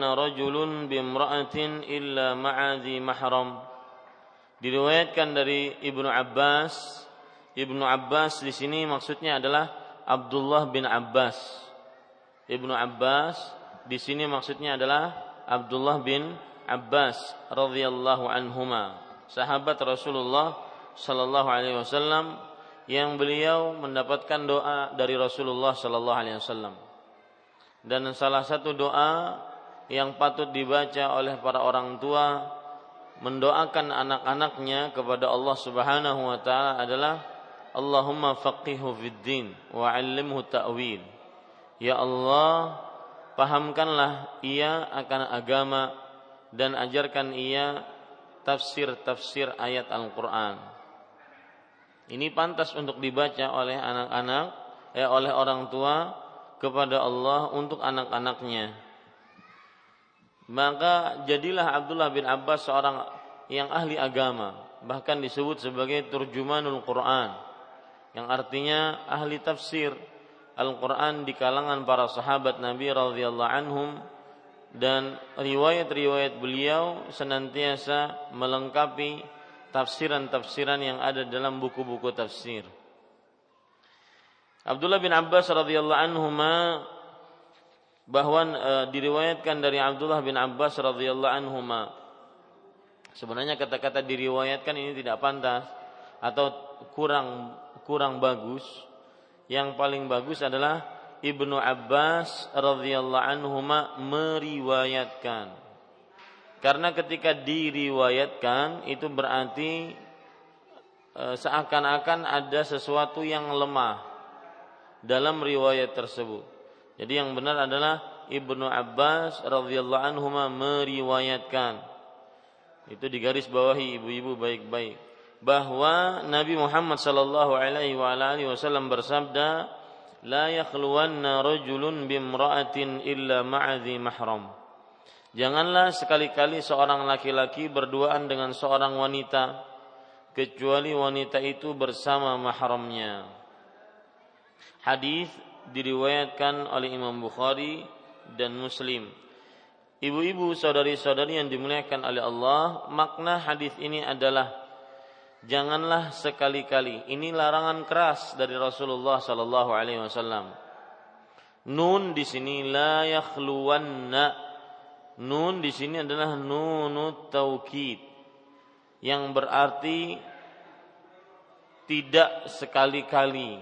yakhluwanna rajulun bimra'atin illa ma'a dhi mahram. Diriwayatkan dari Ibnu Abbas. Ibnu Abbas di sini maksudnya adalah Abdullah bin Abbas. Ibnu Abbas di sini maksudnya adalah Abdullah bin Abbas radhiyallahu anhuma, sahabat Rasulullah sallallahu alaihi wasallam yang beliau mendapatkan doa dari Rasulullah sallallahu alaihi wasallam. Dan salah satu doa yang patut dibaca oleh para orang tua mendoakan anak-anaknya kepada Allah Subhanahu wa taala adalah Allahumma faqihu fid din wa 'allimhu ta'wil. Ya Allah, pahamkanlah ia akan agama dan ajarkan ia tafsir-tafsir ayat Al-Qur'an. Ini pantas untuk dibaca oleh anak-anak, eh, oleh orang tua kepada Allah untuk anak-anaknya. Maka jadilah Abdullah bin Abbas seorang yang ahli agama, bahkan disebut sebagai turjumanul Quran, yang artinya ahli tafsir Al-Quran di kalangan para sahabat Nabi radhiyallahu anhum dan riwayat-riwayat beliau senantiasa melengkapi tafsiran-tafsiran yang ada dalam buku-buku tafsir. Abdullah bin Abbas radhiyallahu anhu bahwa e, diriwayatkan dari Abdullah bin Abbas radhiyallahu anhu sebenarnya kata-kata diriwayatkan ini tidak pantas atau kurang kurang bagus. Yang paling bagus adalah Ibnu Abbas radhiyallahu anhu meriwayatkan karena ketika diriwayatkan itu berarti e, seakan-akan ada sesuatu yang lemah dalam riwayat tersebut. Jadi yang benar adalah Ibnu Abbas radhiyallahu anhu meriwayatkan. Itu digaris bawahi ibu-ibu baik-baik bahwa Nabi Muhammad sallallahu alaihi wa alihi wasallam bersabda, "La yakhluwanna rajulun bimra'atin illa ma'adhi mahram." Janganlah sekali-kali seorang laki-laki berduaan dengan seorang wanita kecuali wanita itu bersama mahramnya. Hadis diriwayatkan oleh Imam Bukhari dan Muslim. Ibu-ibu, saudari-saudari yang dimuliakan oleh Allah, makna hadis ini adalah janganlah sekali-kali. Ini larangan keras dari Rasulullah sallallahu alaihi wasallam. Nun di sini la yakhluwanna Nun di sini adalah nunut taukid yang berarti tidak sekali-kali.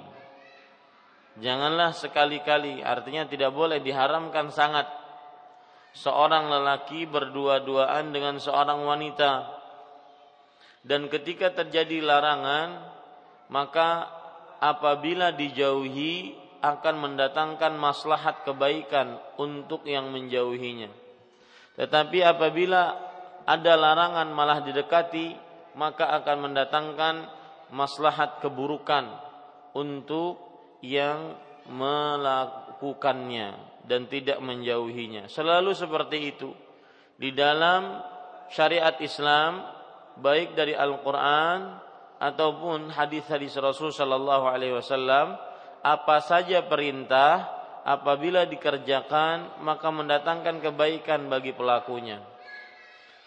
Janganlah sekali-kali, artinya tidak boleh diharamkan sangat seorang lelaki berdua-duaan dengan seorang wanita. Dan ketika terjadi larangan, maka apabila dijauhi akan mendatangkan maslahat kebaikan untuk yang menjauhinya tetapi apabila ada larangan malah didekati, maka akan mendatangkan maslahat keburukan untuk yang melakukannya dan tidak menjauhinya. Selalu seperti itu. Di dalam syariat Islam baik dari Al-Qur'an ataupun hadis-hadis Rasul sallallahu alaihi wasallam apa saja perintah apabila dikerjakan maka mendatangkan kebaikan bagi pelakunya.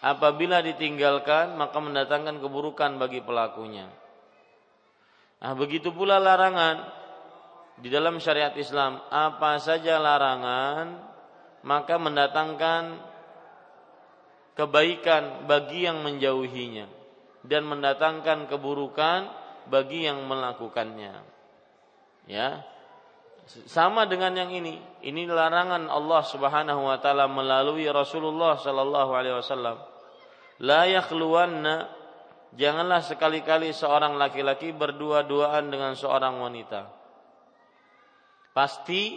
Apabila ditinggalkan maka mendatangkan keburukan bagi pelakunya. Nah, begitu pula larangan di dalam syariat Islam, apa saja larangan maka mendatangkan kebaikan bagi yang menjauhinya dan mendatangkan keburukan bagi yang melakukannya. Ya, sama dengan yang ini. Ini larangan Allah Subhanahu wa taala melalui Rasulullah sallallahu alaihi wasallam. La yakhluwanna janganlah sekali-kali seorang laki-laki berdua-duaan dengan seorang wanita. Pasti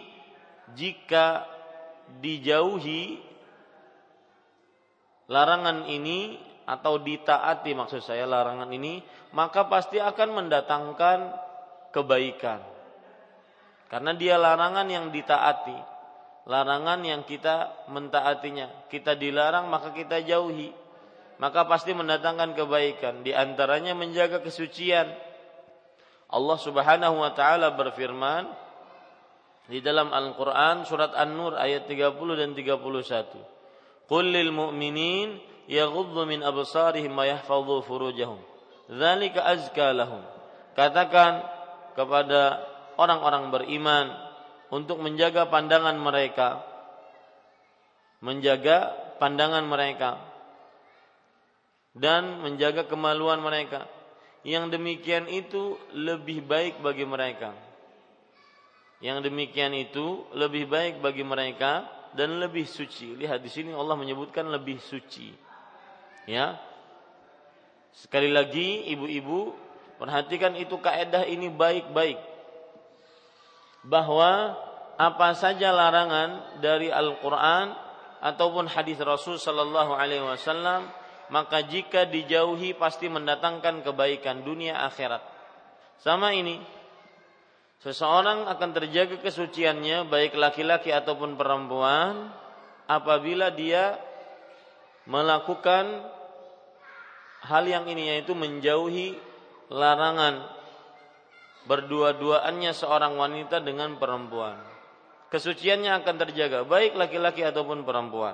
jika dijauhi larangan ini atau ditaati maksud saya larangan ini maka pasti akan mendatangkan kebaikan karena dia larangan yang ditaati, larangan yang kita mentaatinya. Kita dilarang maka kita jauhi. Maka pasti mendatangkan kebaikan, di antaranya menjaga kesucian. Allah Subhanahu wa taala berfirman di dalam Al-Qur'an surat An-Nur ayat 30 dan 31. Qul lil mu'minin yaghuddu min absarihim wa yahfadhu furujahum. Dzalika azka lahum. Katakan kepada orang-orang beriman untuk menjaga pandangan mereka menjaga pandangan mereka dan menjaga kemaluan mereka yang demikian itu lebih baik bagi mereka yang demikian itu lebih baik bagi mereka dan lebih suci. Lihat di sini Allah menyebutkan lebih suci. Ya. Sekali lagi ibu-ibu perhatikan itu kaedah ini baik-baik. Bahwa apa saja larangan dari Al-Qur'an ataupun hadis Rasul sallallahu alaihi wasallam maka jika dijauhi pasti mendatangkan kebaikan dunia akhirat. Sama ini seseorang akan terjaga kesuciannya baik laki-laki ataupun perempuan apabila dia melakukan hal yang ini yaitu menjauhi larangan berdua-duaannya seorang wanita dengan perempuan. Kesuciannya akan terjaga baik laki-laki ataupun perempuan.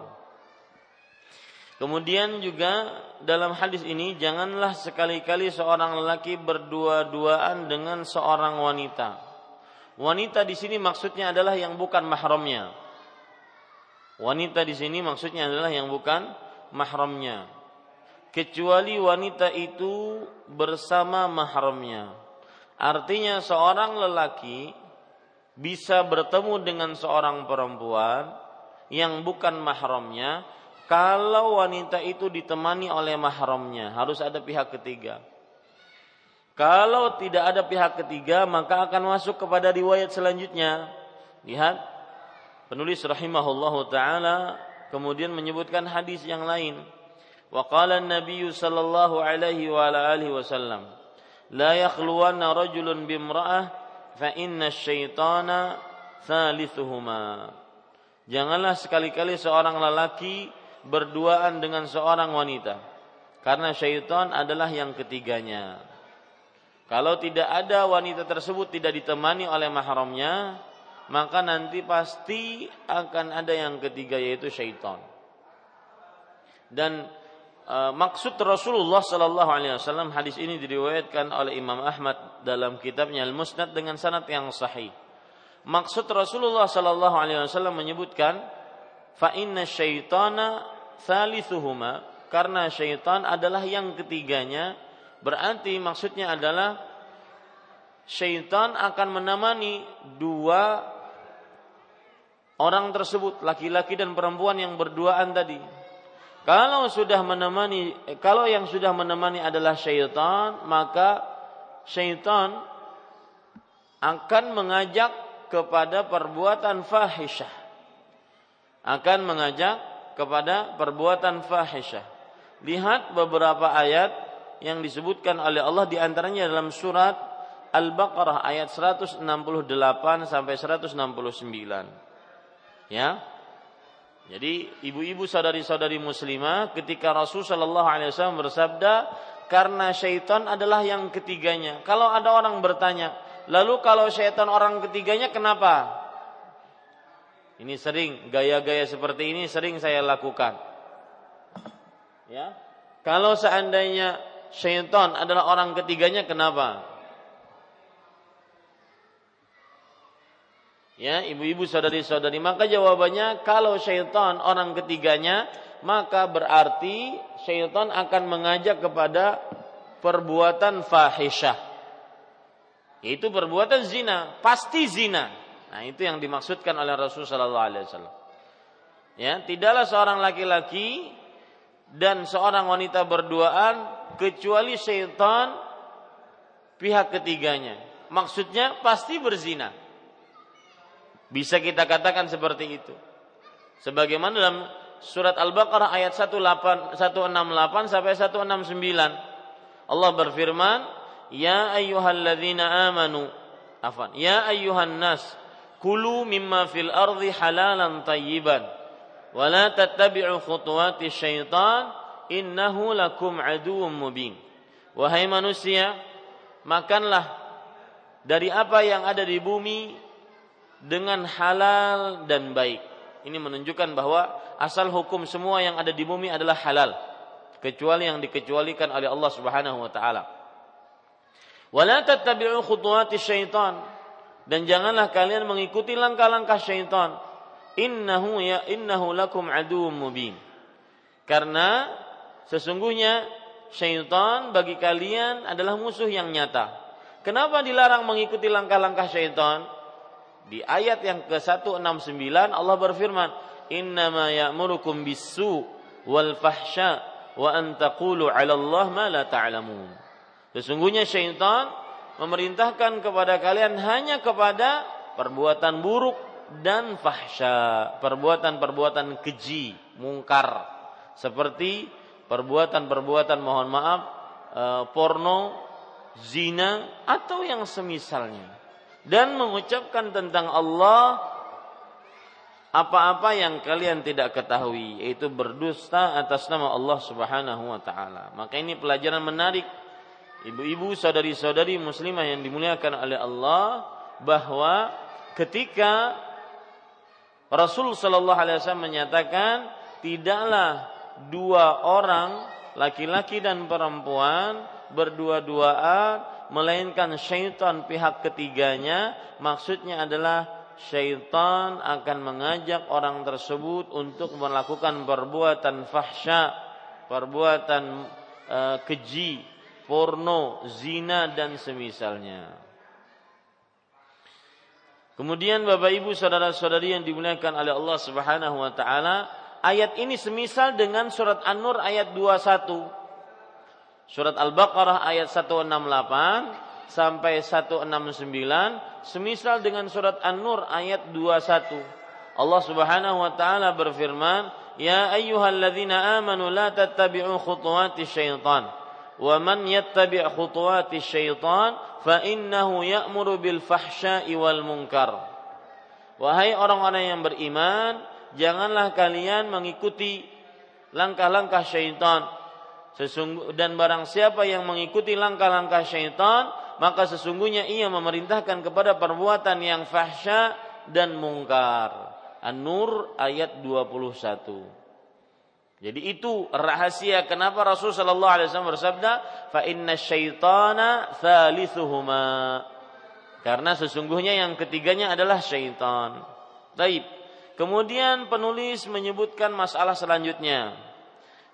Kemudian juga dalam hadis ini janganlah sekali-kali seorang lelaki berdua-duaan dengan seorang wanita. Wanita di sini maksudnya adalah yang bukan mahramnya. Wanita di sini maksudnya adalah yang bukan mahramnya. Kecuali wanita itu bersama mahramnya. Artinya seorang lelaki bisa bertemu dengan seorang perempuan yang bukan mahramnya kalau wanita itu ditemani oleh mahramnya harus ada pihak ketiga. Kalau tidak ada pihak ketiga maka akan masuk kepada riwayat selanjutnya. Lihat penulis rahimahullahu taala kemudian menyebutkan hadis yang lain. Wa qala an-nabiy sallallahu alaihi wa alihi wasallam la yakhluwanna rajulun bimra'ah fa inna syaitana thalithuhuma Janganlah sekali-kali seorang lelaki berduaan dengan seorang wanita karena syaitan adalah yang ketiganya. Kalau tidak ada wanita tersebut tidak ditemani oleh mahramnya, maka nanti pasti akan ada yang ketiga yaitu syaitan. Dan e, maksud Rasulullah Sallallahu Alaihi Wasallam hadis ini diriwayatkan oleh Imam Ahmad dalam kitabnya Al Musnad dengan sanad yang sahih. Maksud Rasulullah Sallallahu Alaihi Wasallam menyebutkan fa inna syaitana thalithuhuma karena syaitan adalah yang ketiganya berarti maksudnya adalah syaitan akan menemani dua orang tersebut laki-laki dan perempuan yang berduaan tadi kalau sudah menemani eh, kalau yang sudah menemani adalah syaitan, maka syaitan akan mengajak kepada perbuatan fahisyah. Akan mengajak kepada perbuatan fahisyah. Lihat beberapa ayat yang disebutkan oleh Allah di antaranya dalam surat Al-Baqarah ayat 168 sampai 169. Ya. Jadi ibu-ibu saudari-saudari muslimah ketika Rasul Shallallahu Alaihi Wasallam bersabda karena syaitan adalah yang ketiganya. Kalau ada orang bertanya, lalu kalau syaitan orang ketiganya kenapa? Ini sering gaya-gaya seperti ini sering saya lakukan. Ya, kalau seandainya syaitan adalah orang ketiganya kenapa? Ya, ibu-ibu saudari-saudari, maka jawabannya kalau syaitan orang ketiganya, maka berarti syaitan akan mengajak kepada perbuatan fahisyah. Itu perbuatan zina, pasti zina. Nah, itu yang dimaksudkan oleh Rasulullah sallallahu alaihi wasallam. Ya, tidaklah seorang laki-laki dan seorang wanita berduaan kecuali syaitan pihak ketiganya. Maksudnya pasti berzina. Bisa kita katakan seperti itu. Sebagaimana dalam surat Al-Baqarah ayat 168 sampai 169. Allah berfirman, "Ya ayyuhalladzina amanu" afan, "Ya ayyuhan nas, kulu mimma fil ardi halalan tayyiban wa la tattabi'u khutuwati syaitan innahu lakum aduwwum mubin." Wahai manusia, makanlah dari apa yang ada di bumi dengan halal dan baik. Ini menunjukkan bahwa asal hukum semua yang ada di bumi adalah halal kecuali yang dikecualikan oleh Allah Subhanahu wa taala. Wala tattabi'u khutuwati syaitan dan janganlah kalian mengikuti langkah-langkah syaitan. Innahu ya innahu lakum aduwwum mubin. Karena sesungguhnya syaitan bagi kalian adalah musuh yang nyata. Kenapa dilarang mengikuti langkah-langkah syaitan? Di ayat yang ke-169 Allah berfirman, "Innama ya'murukum bis-su wal fahsya wa an taqulu 'ala Allah ma la ta'lamun." Sesungguhnya syaitan memerintahkan kepada kalian hanya kepada perbuatan buruk dan fahsya, perbuatan-perbuatan keji, mungkar, seperti perbuatan-perbuatan mohon maaf e, porno, zina atau yang semisalnya dan mengucapkan tentang Allah apa-apa yang kalian tidak ketahui yaitu berdusta atas nama Allah Subhanahu wa taala. Maka ini pelajaran menarik ibu-ibu, saudari-saudari muslimah yang dimuliakan oleh Allah bahwa ketika Rasul sallallahu alaihi wasallam menyatakan tidaklah dua orang laki-laki dan perempuan berdua-duaan melainkan syaitan pihak ketiganya. Maksudnya adalah syaitan akan mengajak orang tersebut untuk melakukan perbuatan fahsya perbuatan e, keji porno zina dan semisalnya. Kemudian Bapak Ibu saudara-saudari yang dimuliakan oleh Allah Subhanahu wa taala, ayat ini semisal dengan surat An-Nur ayat 21 Surat Al-Baqarah ayat 168 sampai 169 semisal dengan surat An-Nur ayat 21. Allah Subhanahu wa taala berfirman, "Ya ayyuhalladzina amanu la tattabi'u khutuwati syaitan, syaitan fa innahu ya'muru bil fahsya'i wal munkar." Wahai orang-orang yang beriman, janganlah kalian mengikuti langkah-langkah syaitan Sesungguh, dan barang siapa yang mengikuti langkah-langkah syaitan, maka sesungguhnya ia memerintahkan kepada perbuatan yang fahsya dan mungkar. An-Nur ayat 21. Jadi itu rahasia kenapa Rasul sallallahu alaihi wasallam bersabda, "Fa inna syaitana thalithuhuma." Karena sesungguhnya yang ketiganya adalah syaitan. Baik. Kemudian penulis menyebutkan masalah selanjutnya.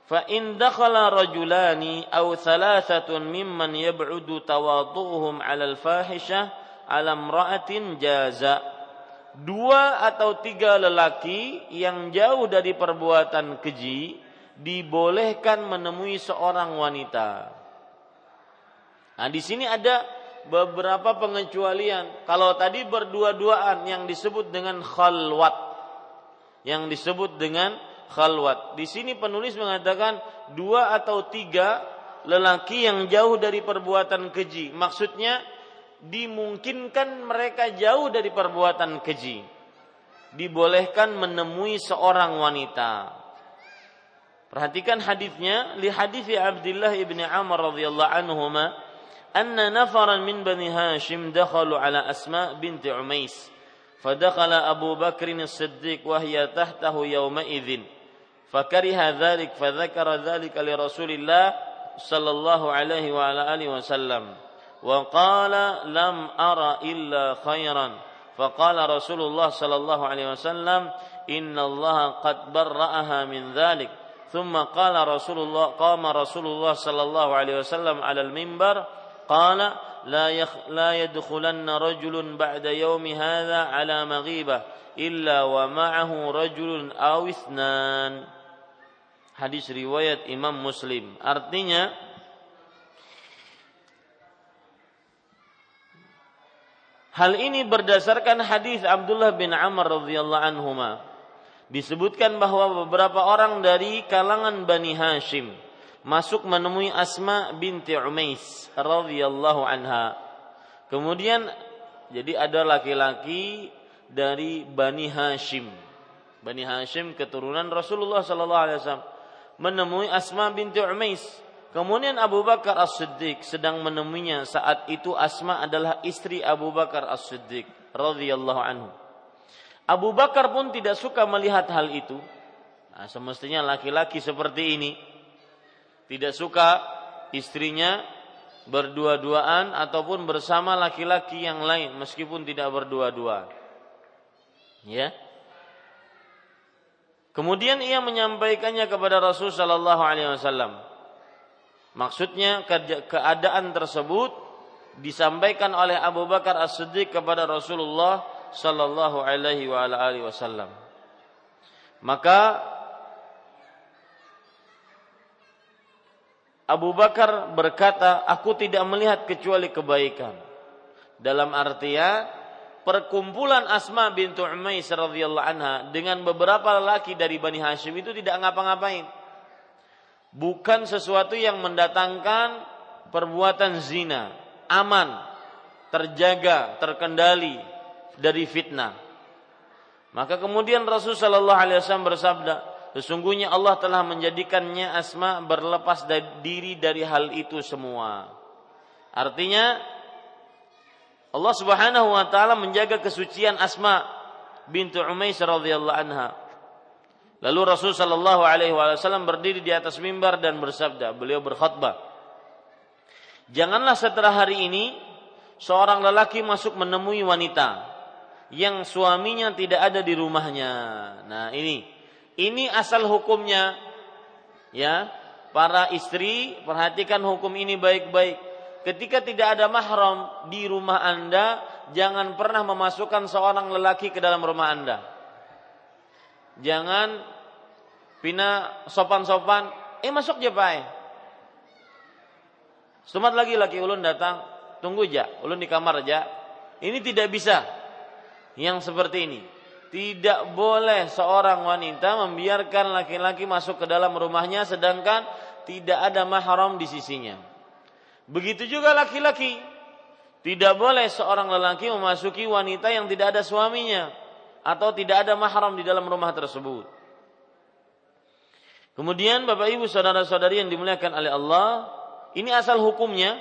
Fa in dakhala rajulani aw thalathatun mimman yab'udu tawadhuhum 'ala al-fahisha 'ala imra'atin jaza. Dua atau tiga lelaki yang jauh dari perbuatan keji dibolehkan menemui seorang wanita. Nah, di sini ada beberapa pengecualian. Kalau tadi berdua-duaan yang disebut dengan khalwat yang disebut dengan khalwat. Di sini penulis mengatakan dua atau tiga lelaki yang jauh dari perbuatan keji. Maksudnya dimungkinkan mereka jauh dari perbuatan keji. Dibolehkan menemui seorang wanita. Perhatikan hadisnya li hadis Abdullah ibni Amr radhiyallahu anhuma anna nafaran min bani Hashim dakhalu ala Asma binti Umais فدخل أبو بكر الصديق وهي تحته يومئذ فكره ذلك فذكر ذلك لرسول الله صلى الله عليه وعلى آله وسلم وقال لم أرى إلا خيرا فقال رسول الله صلى الله عليه وسلم إن الله قد برأها من ذلك ثم قال رسول الله قام رسول الله صلى الله عليه وسلم على المنبر قال لا يخ لا يدخلن رجل بعد يوم هذا على مغيبة إلا ومعه رجل أو اثنان hadis riwayat Imam Muslim. Artinya Hal ini berdasarkan hadis Abdullah bin Amr radhiyallahu anhuma. Disebutkan bahwa beberapa orang dari kalangan Bani Hashim masuk menemui Asma binti Umais radhiyallahu anha. Kemudian jadi ada laki-laki dari Bani Hashim. Bani Hashim keturunan Rasulullah sallallahu alaihi wasallam menemui Asma binti Umais. Kemudian Abu Bakar As-Siddiq sedang menemuinya saat itu Asma adalah istri Abu Bakar As-Siddiq radhiyallahu anhu. Abu Bakar pun tidak suka melihat hal itu. Nah, semestinya laki-laki seperti ini tidak suka istrinya berdua-duaan ataupun bersama laki-laki yang lain meskipun tidak berdua-duaan. Ya. Kemudian ia menyampaikannya kepada Rasul sallallahu alaihi wasallam. Maksudnya keadaan tersebut disampaikan oleh Abu Bakar As-Siddiq kepada Rasulullah sallallahu alaihi wasallam. Maka Abu Bakar berkata, "Aku tidak melihat kecuali kebaikan." Dalam artian perkumpulan Asma bintu Umais radhiyallahu anha dengan beberapa lelaki dari Bani Hashim itu tidak ngapa-ngapain. Bukan sesuatu yang mendatangkan perbuatan zina, aman, terjaga, terkendali dari fitnah. Maka kemudian Rasul sallallahu alaihi wasallam bersabda, Sesungguhnya Allah telah menjadikannya Asma berlepas dari diri dari hal itu semua. Artinya Allah Subhanahu wa taala menjaga kesucian Asma bintu Umais radhiyallahu anha. Lalu Rasul sallallahu alaihi wasallam berdiri di atas mimbar dan bersabda, beliau berkhutbah. Janganlah setelah hari ini seorang lelaki masuk menemui wanita yang suaminya tidak ada di rumahnya. Nah, ini ini asal hukumnya. Ya, para istri perhatikan hukum ini baik-baik. Ketika tidak ada mahram di rumah Anda, jangan pernah memasukkan seorang lelaki ke dalam rumah Anda. Jangan pina sopan-sopan, eh masuk je pai. Setemat lagi laki ulun datang, tunggu aja, ulun di kamar aja. Ini tidak bisa. Yang seperti ini tidak boleh seorang wanita membiarkan laki-laki masuk ke dalam rumahnya sedangkan tidak ada mahram di sisinya. Begitu juga laki-laki. Tidak boleh seorang lelaki memasuki wanita yang tidak ada suaminya atau tidak ada mahram di dalam rumah tersebut. Kemudian Bapak Ibu saudara-saudari yang dimuliakan oleh Allah, ini asal hukumnya.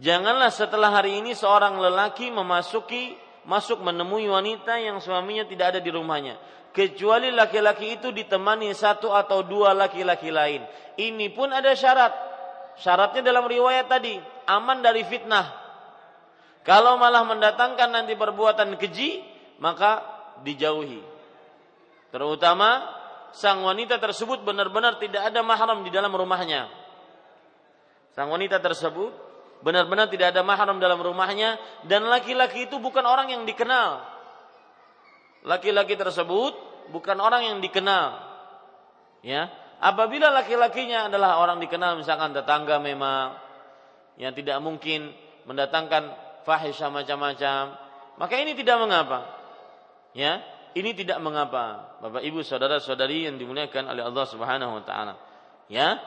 Janganlah setelah hari ini seorang lelaki memasuki masuk menemui wanita yang suaminya tidak ada di rumahnya kecuali laki-laki itu ditemani satu atau dua laki-laki lain. Ini pun ada syarat. Syaratnya dalam riwayat tadi, aman dari fitnah. Kalau malah mendatangkan nanti perbuatan keji, maka dijauhi. Terutama sang wanita tersebut benar-benar tidak ada mahram di dalam rumahnya. Sang wanita tersebut benar-benar tidak ada mahram dalam rumahnya dan laki-laki itu bukan orang yang dikenal. Laki-laki tersebut bukan orang yang dikenal. Ya, apabila laki-lakinya adalah orang dikenal misalkan tetangga memang yang tidak mungkin mendatangkan fahisha macam-macam, maka ini tidak mengapa. Ya, ini tidak mengapa. Bapak Ibu saudara-saudari yang dimuliakan oleh Allah Subhanahu wa taala. Ya,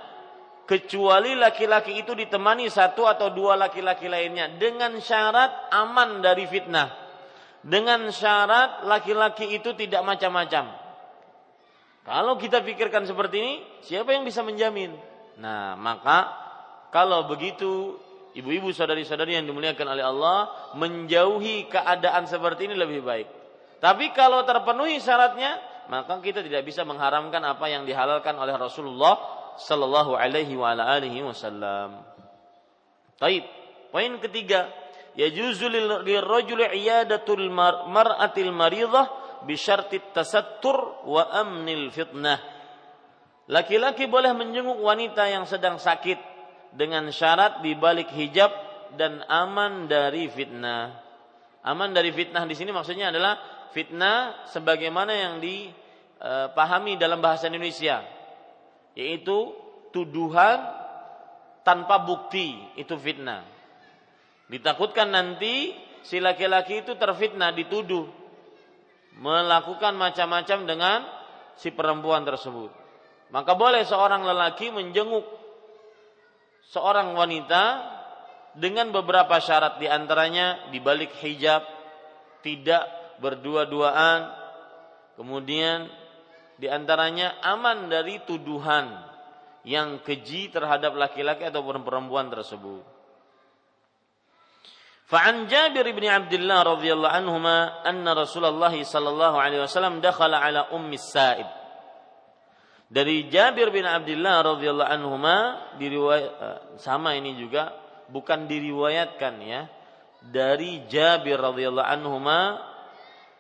kecuali laki-laki itu ditemani satu atau dua laki-laki lainnya dengan syarat aman dari fitnah. Dengan syarat laki-laki itu tidak macam-macam. Kalau kita pikirkan seperti ini, siapa yang bisa menjamin? Nah, maka kalau begitu ibu-ibu saudari-saudari yang dimuliakan oleh Allah menjauhi keadaan seperti ini lebih baik. Tapi kalau terpenuhi syaratnya, maka kita tidak bisa mengharamkan apa yang dihalalkan oleh Rasulullah sallallahu alaihi wa ala alihi wasallam. Baik. Poin ketiga, yajuzu lirrajuli iyadatul mar'atil maridah bi syarti tasattur wa amnil fitnah. Laki-laki boleh menjenguk wanita yang sedang sakit dengan syarat di balik hijab dan aman dari fitnah. Aman dari fitnah di sini maksudnya adalah fitnah sebagaimana yang dipahami dalam bahasa Indonesia yaitu tuduhan tanpa bukti itu fitnah. Ditakutkan nanti si laki-laki itu terfitnah, dituduh melakukan macam-macam dengan si perempuan tersebut. Maka boleh seorang lelaki menjenguk seorang wanita dengan beberapa syarat di antaranya di balik hijab, tidak berdua-duaan, kemudian di antaranya aman dari tuduhan yang keji terhadap laki-laki ataupun perempuan tersebut. فعن جابر بن عبد الله رضي الله عنهما أن رسول الله صلى الله عليه وسلم دخل على أم السائب dari Jabir bin Abdullah radhiyallahu anhuma diriwayat eh, sama ini juga bukan diriwayatkan ya dari Jabir radhiyallahu anhuma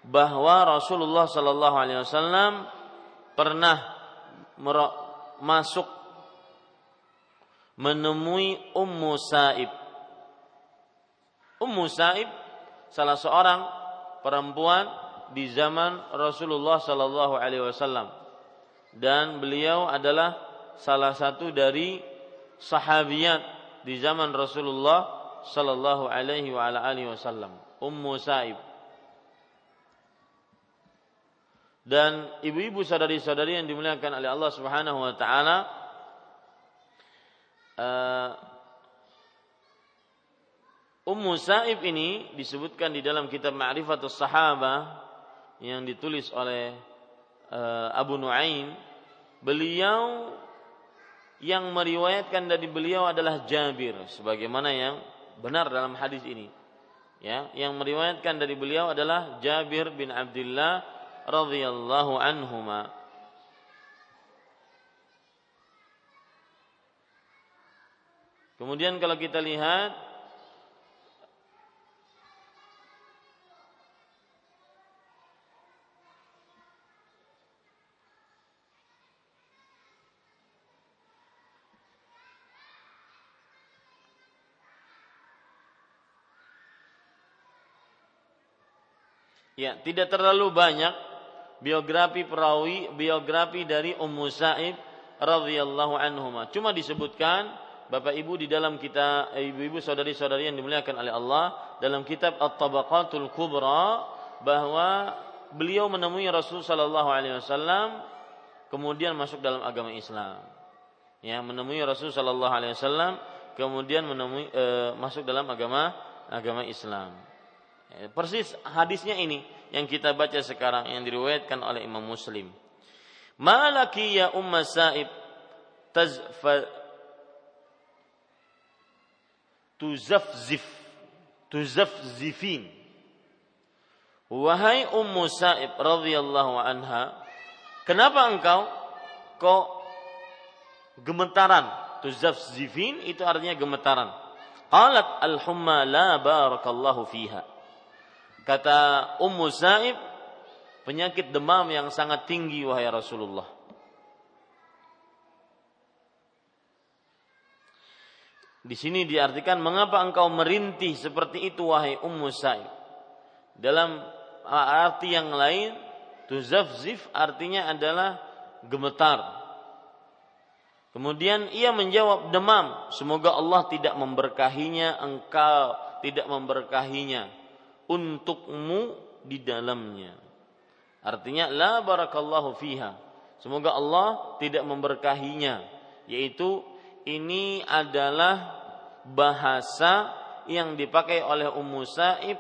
bahwa Rasulullah sallallahu alaihi wasallam pernah masuk menemui Ummu Sa'ib. Ummu Sa'ib salah seorang perempuan di zaman Rasulullah sallallahu alaihi wasallam. Dan beliau adalah salah satu dari sahabiat di zaman Rasulullah sallallahu alaihi wasallam. Ummu Sa'ib dan ibu-ibu saudari-saudari yang dimuliakan oleh Allah Subhanahu wa taala uh, Ummu Sa'ib ini disebutkan di dalam kitab Ma'rifatus Sahabah yang ditulis oleh uh, Abu Nuaim, beliau yang meriwayatkan dari beliau adalah Jabir sebagaimana yang benar dalam hadis ini. Ya, yang meriwayatkan dari beliau adalah Jabir bin Abdullah radhiyallahu anhuma. Kemudian kalau kita lihat Ya, tidak terlalu banyak biografi perawi biografi dari Ummu Sa'ib radhiyallahu anhuma. Cuma disebutkan Bapak Ibu di dalam kita ibu-ibu saudari-saudari yang dimuliakan oleh Allah dalam kitab At-Tabaqatul Kubra bahwa beliau menemui Rasul sallallahu alaihi wasallam kemudian masuk dalam agama Islam. Ya, menemui Rasul sallallahu alaihi wasallam kemudian menemui e, masuk dalam agama agama Islam. Ya, persis hadisnya ini yang kita baca sekarang yang diriwayatkan oleh Imam Muslim. Malaki ya umma sa'ib tazfa tuzafzif tuzafzifin Wahai Ummu Sa'ib radhiyallahu anha, kenapa engkau kok gemetaran? Tuzafzifin itu artinya gemetaran. Qalat al-humma la barakallahu fiha. Kata Ummu Sa'ib, penyakit demam yang sangat tinggi wahai Rasulullah. Di sini diartikan mengapa engkau merintih seperti itu wahai Ummu Sa'ib. Dalam arti yang lain, tuzafzif artinya adalah gemetar. Kemudian ia menjawab demam, semoga Allah tidak memberkahinya, engkau tidak memberkahinya untukmu di dalamnya. Artinya la barakallahu fiha. Semoga Allah tidak memberkahinya. Yaitu ini adalah bahasa yang dipakai oleh Ummu Sa'ib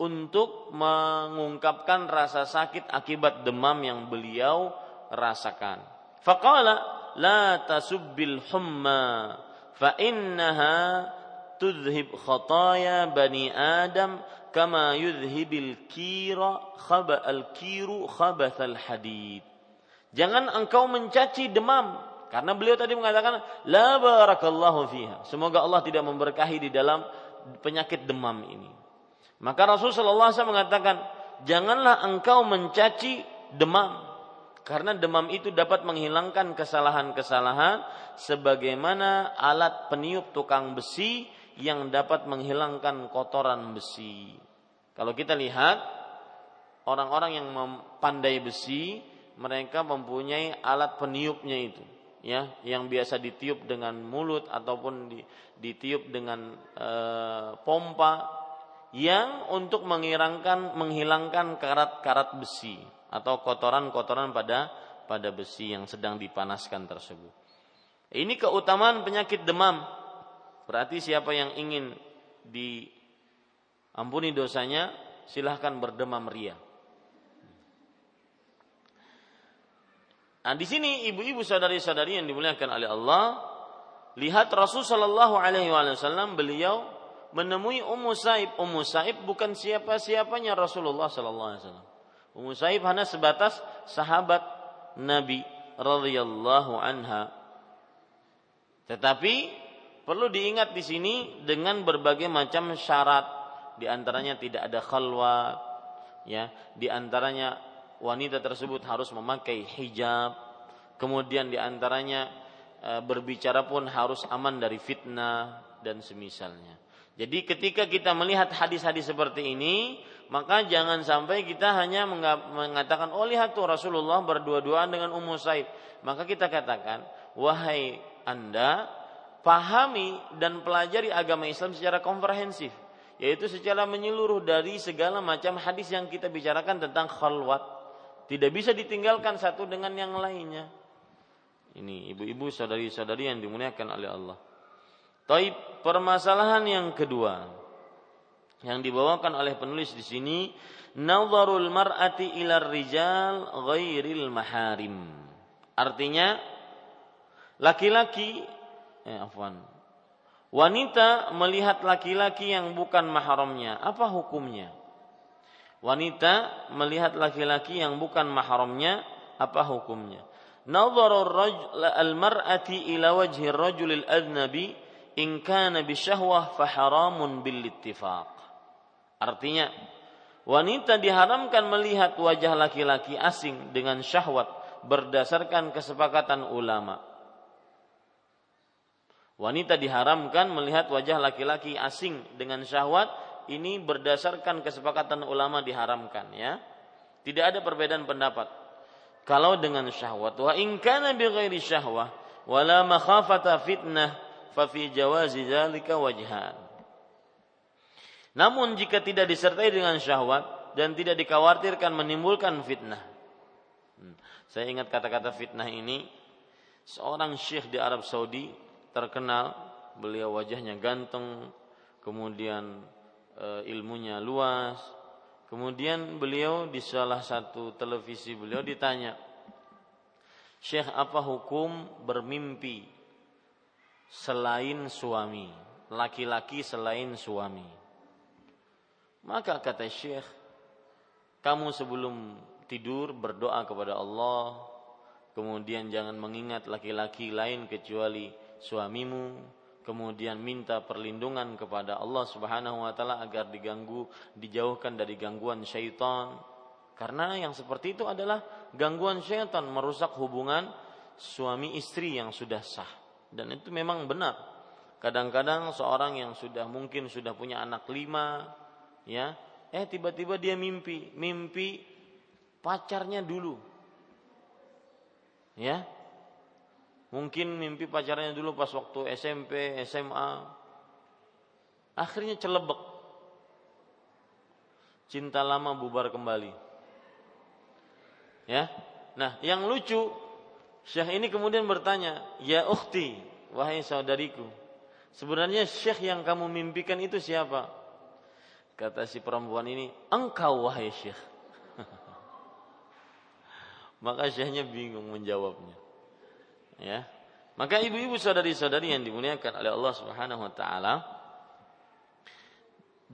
untuk mengungkapkan rasa sakit akibat demam yang beliau rasakan. Faqala la tasubbil humma fa innaha tudhib khataya bani Adam kama yudhibil kira khaba al kiru khabathal hadid. Jangan engkau mencaci demam karena beliau tadi mengatakan la barakallahu fiha. Semoga Allah tidak memberkahi di dalam penyakit demam ini. Maka Rasul sallallahu alaihi mengatakan, "Janganlah engkau mencaci demam karena demam itu dapat menghilangkan kesalahan-kesalahan sebagaimana alat peniup tukang besi yang dapat menghilangkan kotoran besi. Kalau kita lihat orang-orang yang pandai besi, mereka mempunyai alat peniupnya itu, ya, yang biasa ditiup dengan mulut ataupun ditiup dengan e, pompa yang untuk menghilangkan menghilangkan karat-karat besi atau kotoran-kotoran pada pada besi yang sedang dipanaskan tersebut. Ini keutamaan penyakit demam Berarti siapa yang ingin diampuni dosanya, silahkan berdemam ria. Nah, di sini ibu-ibu saudari-saudari yang dimuliakan oleh Allah, lihat Rasul Shallallahu Alaihi Wasallam beliau menemui Ummu Saib. Ummu Saib bukan siapa-siapanya Rasulullah sallallahu alaihi wasallam. Ummu Saib hanya sebatas sahabat Nabi radhiyallahu anha. Tetapi perlu diingat di sini dengan berbagai macam syarat. Di antaranya tidak ada khalwat ya. Di antaranya wanita tersebut harus memakai hijab. Kemudian di antaranya e, berbicara pun harus aman dari fitnah dan semisalnya. Jadi ketika kita melihat hadis-hadis seperti ini, maka jangan sampai kita hanya mengatakan, oh lihat tuh Rasulullah berdua-duaan dengan Ummu Saib. Maka kita katakan, wahai anda, pahami dan pelajari agama Islam secara komprehensif. Yaitu secara menyeluruh dari segala macam hadis yang kita bicarakan tentang khalwat. Tidak bisa ditinggalkan satu dengan yang lainnya. Ini ibu-ibu saudari-saudari yang dimuliakan oleh Allah. Taib permasalahan yang kedua yang dibawakan oleh penulis di sini nazarul mar'ati ila rijal ghairil maharim. Artinya laki-laki eh afwan. Wanita melihat laki-laki yang bukan mahramnya, apa hukumnya? Wanita melihat laki-laki yang bukan mahramnya, apa hukumnya? Nazarul al-mar'ati ila wajhi ar-rajul al-adnabi in kana bisyahwah faharamun bil ittifaq. Artinya wanita diharamkan melihat wajah laki-laki asing dengan syahwat berdasarkan kesepakatan ulama. Wanita diharamkan melihat wajah laki-laki asing dengan syahwat ini berdasarkan kesepakatan ulama diharamkan ya. Tidak ada perbedaan pendapat. Kalau dengan syahwat wa in kana bi ghairi syahwah wala makhafata fitnah fafi jawazi dzalika wajhan. Namun jika tidak disertai dengan syahwat dan tidak dikhawatirkan menimbulkan fitnah. Hmm. Saya ingat kata-kata fitnah ini seorang syekh di Arab Saudi terkenal, beliau wajahnya ganteng, kemudian e, ilmunya luas. Kemudian beliau di salah satu televisi beliau ditanya, "Syekh, apa hukum bermimpi selain suami, laki-laki selain suami. Maka kata Syekh, kamu sebelum tidur berdoa kepada Allah, kemudian jangan mengingat laki-laki lain kecuali suamimu, kemudian minta perlindungan kepada Allah Subhanahu wa taala agar diganggu, dijauhkan dari gangguan syaitan. Karena yang seperti itu adalah gangguan syaitan merusak hubungan suami istri yang sudah sah dan itu memang benar. Kadang-kadang seorang yang sudah mungkin sudah punya anak lima, ya, eh tiba-tiba dia mimpi, mimpi pacarnya dulu, ya, mungkin mimpi pacarnya dulu pas waktu SMP, SMA, akhirnya celebek, cinta lama bubar kembali, ya. Nah, yang lucu Syekh ini kemudian bertanya, "Ya ukhti, wahai saudariku, sebenarnya syekh yang kamu mimpikan itu siapa?" Kata si perempuan ini, "Engkau wahai syekh." Maka syekhnya bingung menjawabnya. Ya. Maka ibu-ibu saudari-saudari yang dimuliakan oleh Allah Subhanahu wa taala,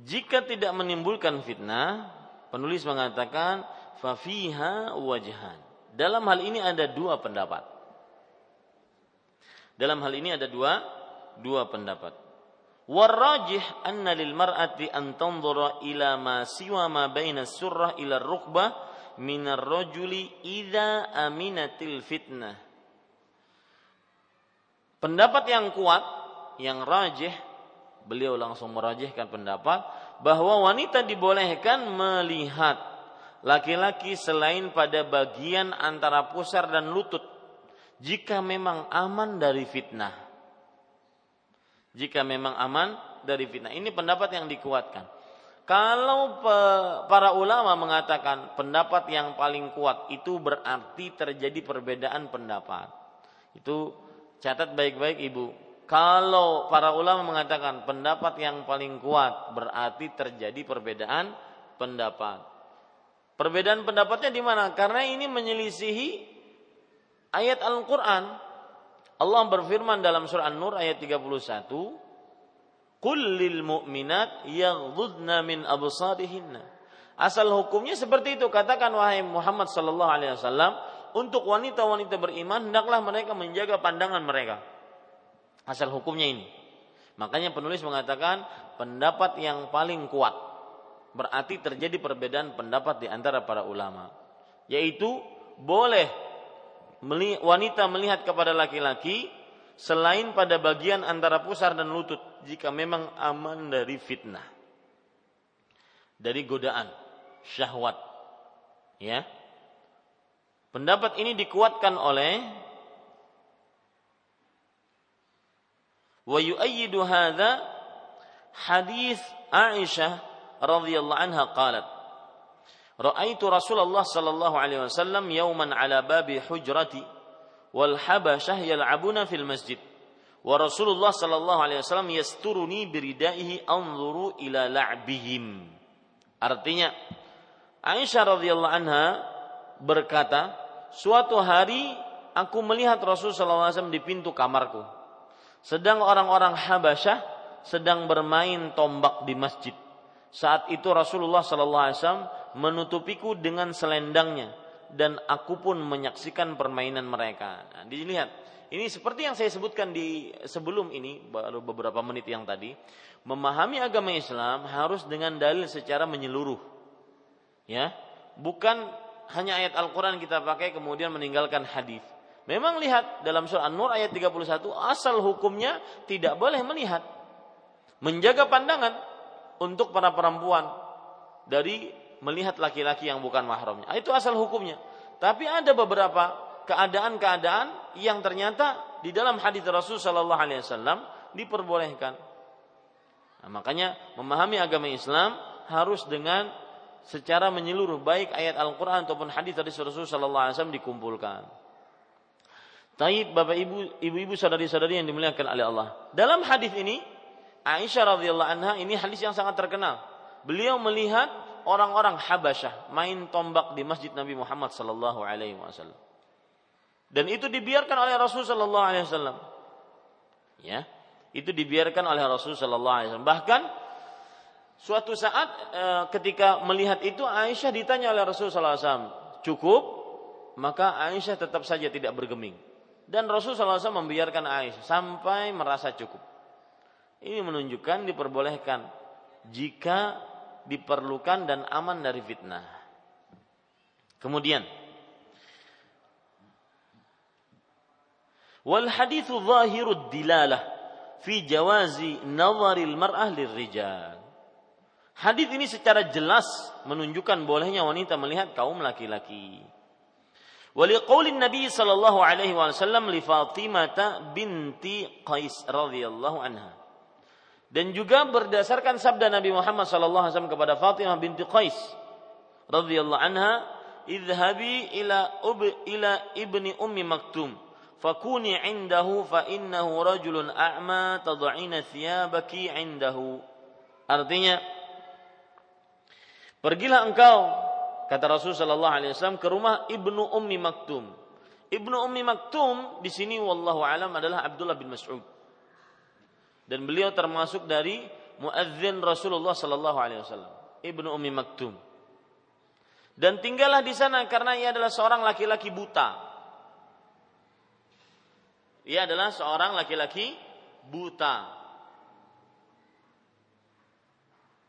jika tidak menimbulkan fitnah, penulis mengatakan fafiha wajhan. Dalam hal ini ada dua pendapat. Dalam hal ini ada dua dua pendapat. Warrajih anna lil mar'ati an tanzura ila ma siwa ma baina surrah ila rukbah min ar-rajuli idza aminatil fitnah. Pendapat yang kuat, yang rajih, beliau langsung merajihkan pendapat bahwa wanita dibolehkan melihat laki-laki selain pada bagian antara pusar dan lutut jika memang aman dari fitnah. Jika memang aman dari fitnah. Ini pendapat yang dikuatkan. Kalau para ulama mengatakan pendapat yang paling kuat itu berarti terjadi perbedaan pendapat. Itu catat baik-baik Ibu. Kalau para ulama mengatakan pendapat yang paling kuat berarti terjadi perbedaan pendapat. Perbedaan pendapatnya di mana? Karena ini menyelisihi ayat Al-Qur'an. Allah berfirman dalam surah An-Nur ayat 31, qul lil mu'minat yaghdudna min absarihinna. Asal hukumnya seperti itu katakan wahai Muhammad sallallahu alaihi wasallam untuk wanita-wanita beriman hendaklah mereka menjaga pandangan mereka. Asal hukumnya ini. Makanya penulis mengatakan pendapat yang paling kuat berarti terjadi perbedaan pendapat di antara para ulama yaitu boleh wanita melihat kepada laki-laki selain pada bagian antara pusar dan lutut jika memang aman dari fitnah dari godaan syahwat ya pendapat ini dikuatkan oleh wa yu'ayyidu hadza hadis Aisyah radhiyallahu anha qalat Ra'aitu Rasulullah sallallahu alaihi wasallam yawman ala babi hujrati wal habasyah yal'abuna fil masjid wa Rasulullah sallallahu alaihi wasallam yasturuni biridaihi anzuru ila la'bihim. Artinya Aisyah radhiyallahu anha berkata, suatu hari aku melihat Rasul wasallam di pintu kamarku. Sedang orang-orang Habasyah sedang bermain tombak di masjid. Saat itu Rasulullah wasallam menutupiku dengan selendangnya dan aku pun menyaksikan permainan mereka. Nah, dilihat, ini seperti yang saya sebutkan di sebelum ini baru beberapa menit yang tadi, memahami agama Islam harus dengan dalil secara menyeluruh. Ya, bukan hanya ayat Al-Qur'an kita pakai kemudian meninggalkan hadis. Memang lihat dalam surah An-Nur ayat 31 asal hukumnya tidak boleh melihat. Menjaga pandangan untuk para perempuan dari melihat laki-laki yang bukan mahramnya. Itu asal hukumnya. Tapi ada beberapa keadaan-keadaan yang ternyata di dalam hadis Rasul Shallallahu Alaihi Wasallam diperbolehkan. Nah, makanya memahami agama Islam harus dengan secara menyeluruh baik ayat Al-Quran ataupun hadis dari Rasul Shallallahu Alaihi Wasallam dikumpulkan. Taib bapak ibu, ibu-ibu saudari-saudari yang dimuliakan oleh Allah. Dalam hadis ini Aisyah radhiyallahu anha ini hadis yang sangat terkenal. Beliau melihat orang-orang Habasyah main tombak di masjid Nabi Muhammad sallallahu alaihi wasallam. Dan itu dibiarkan oleh Rasul sallallahu alaihi wasallam. Ya, itu dibiarkan oleh Rasul sallallahu alaihi wasallam. Bahkan suatu saat e, ketika melihat itu Aisyah ditanya oleh Rasul sallallahu alaihi wasallam, "Cukup?" Maka Aisyah tetap saja tidak bergeming. Dan Rasul sallallahu alaihi wasallam membiarkan Aisyah sampai merasa cukup. Ini menunjukkan diperbolehkan jika diperlukan dan aman dari fitnah. Kemudian wal hadithu zahirud dilalah fi jawazi nazaril mar'ah lirrijal. Hadis ini secara jelas menunjukkan bolehnya wanita melihat kaum laki-laki. Waliqaulin Nabi sallallahu alaihi wasallam li Fatimah binti Qais radhiyallahu anha. Dan juga berdasarkan sabda Nabi Muhammad sallallahu alaihi wasallam kepada Fatimah binti Qais radhiyallahu anha, "Idhabi ila ub ila ibni ummi Maktum, fakuni 'indahu fa innahu rajulun a'ma tad'ina thiyabaki 'indahu." Artinya, pergilah engkau kata Rasul sallallahu alaihi wasallam ke rumah Ibnu Ummi Maktum. Ibnu Ummi Maktum di sini wallahu alam adalah Abdullah bin Mas'ud. Dan beliau termasuk dari muadzin Rasulullah sallallahu alaihi wasallam Ibnu Ummi Maktum. Dan tinggallah di sana karena ia adalah seorang laki-laki buta. Ia adalah seorang laki-laki buta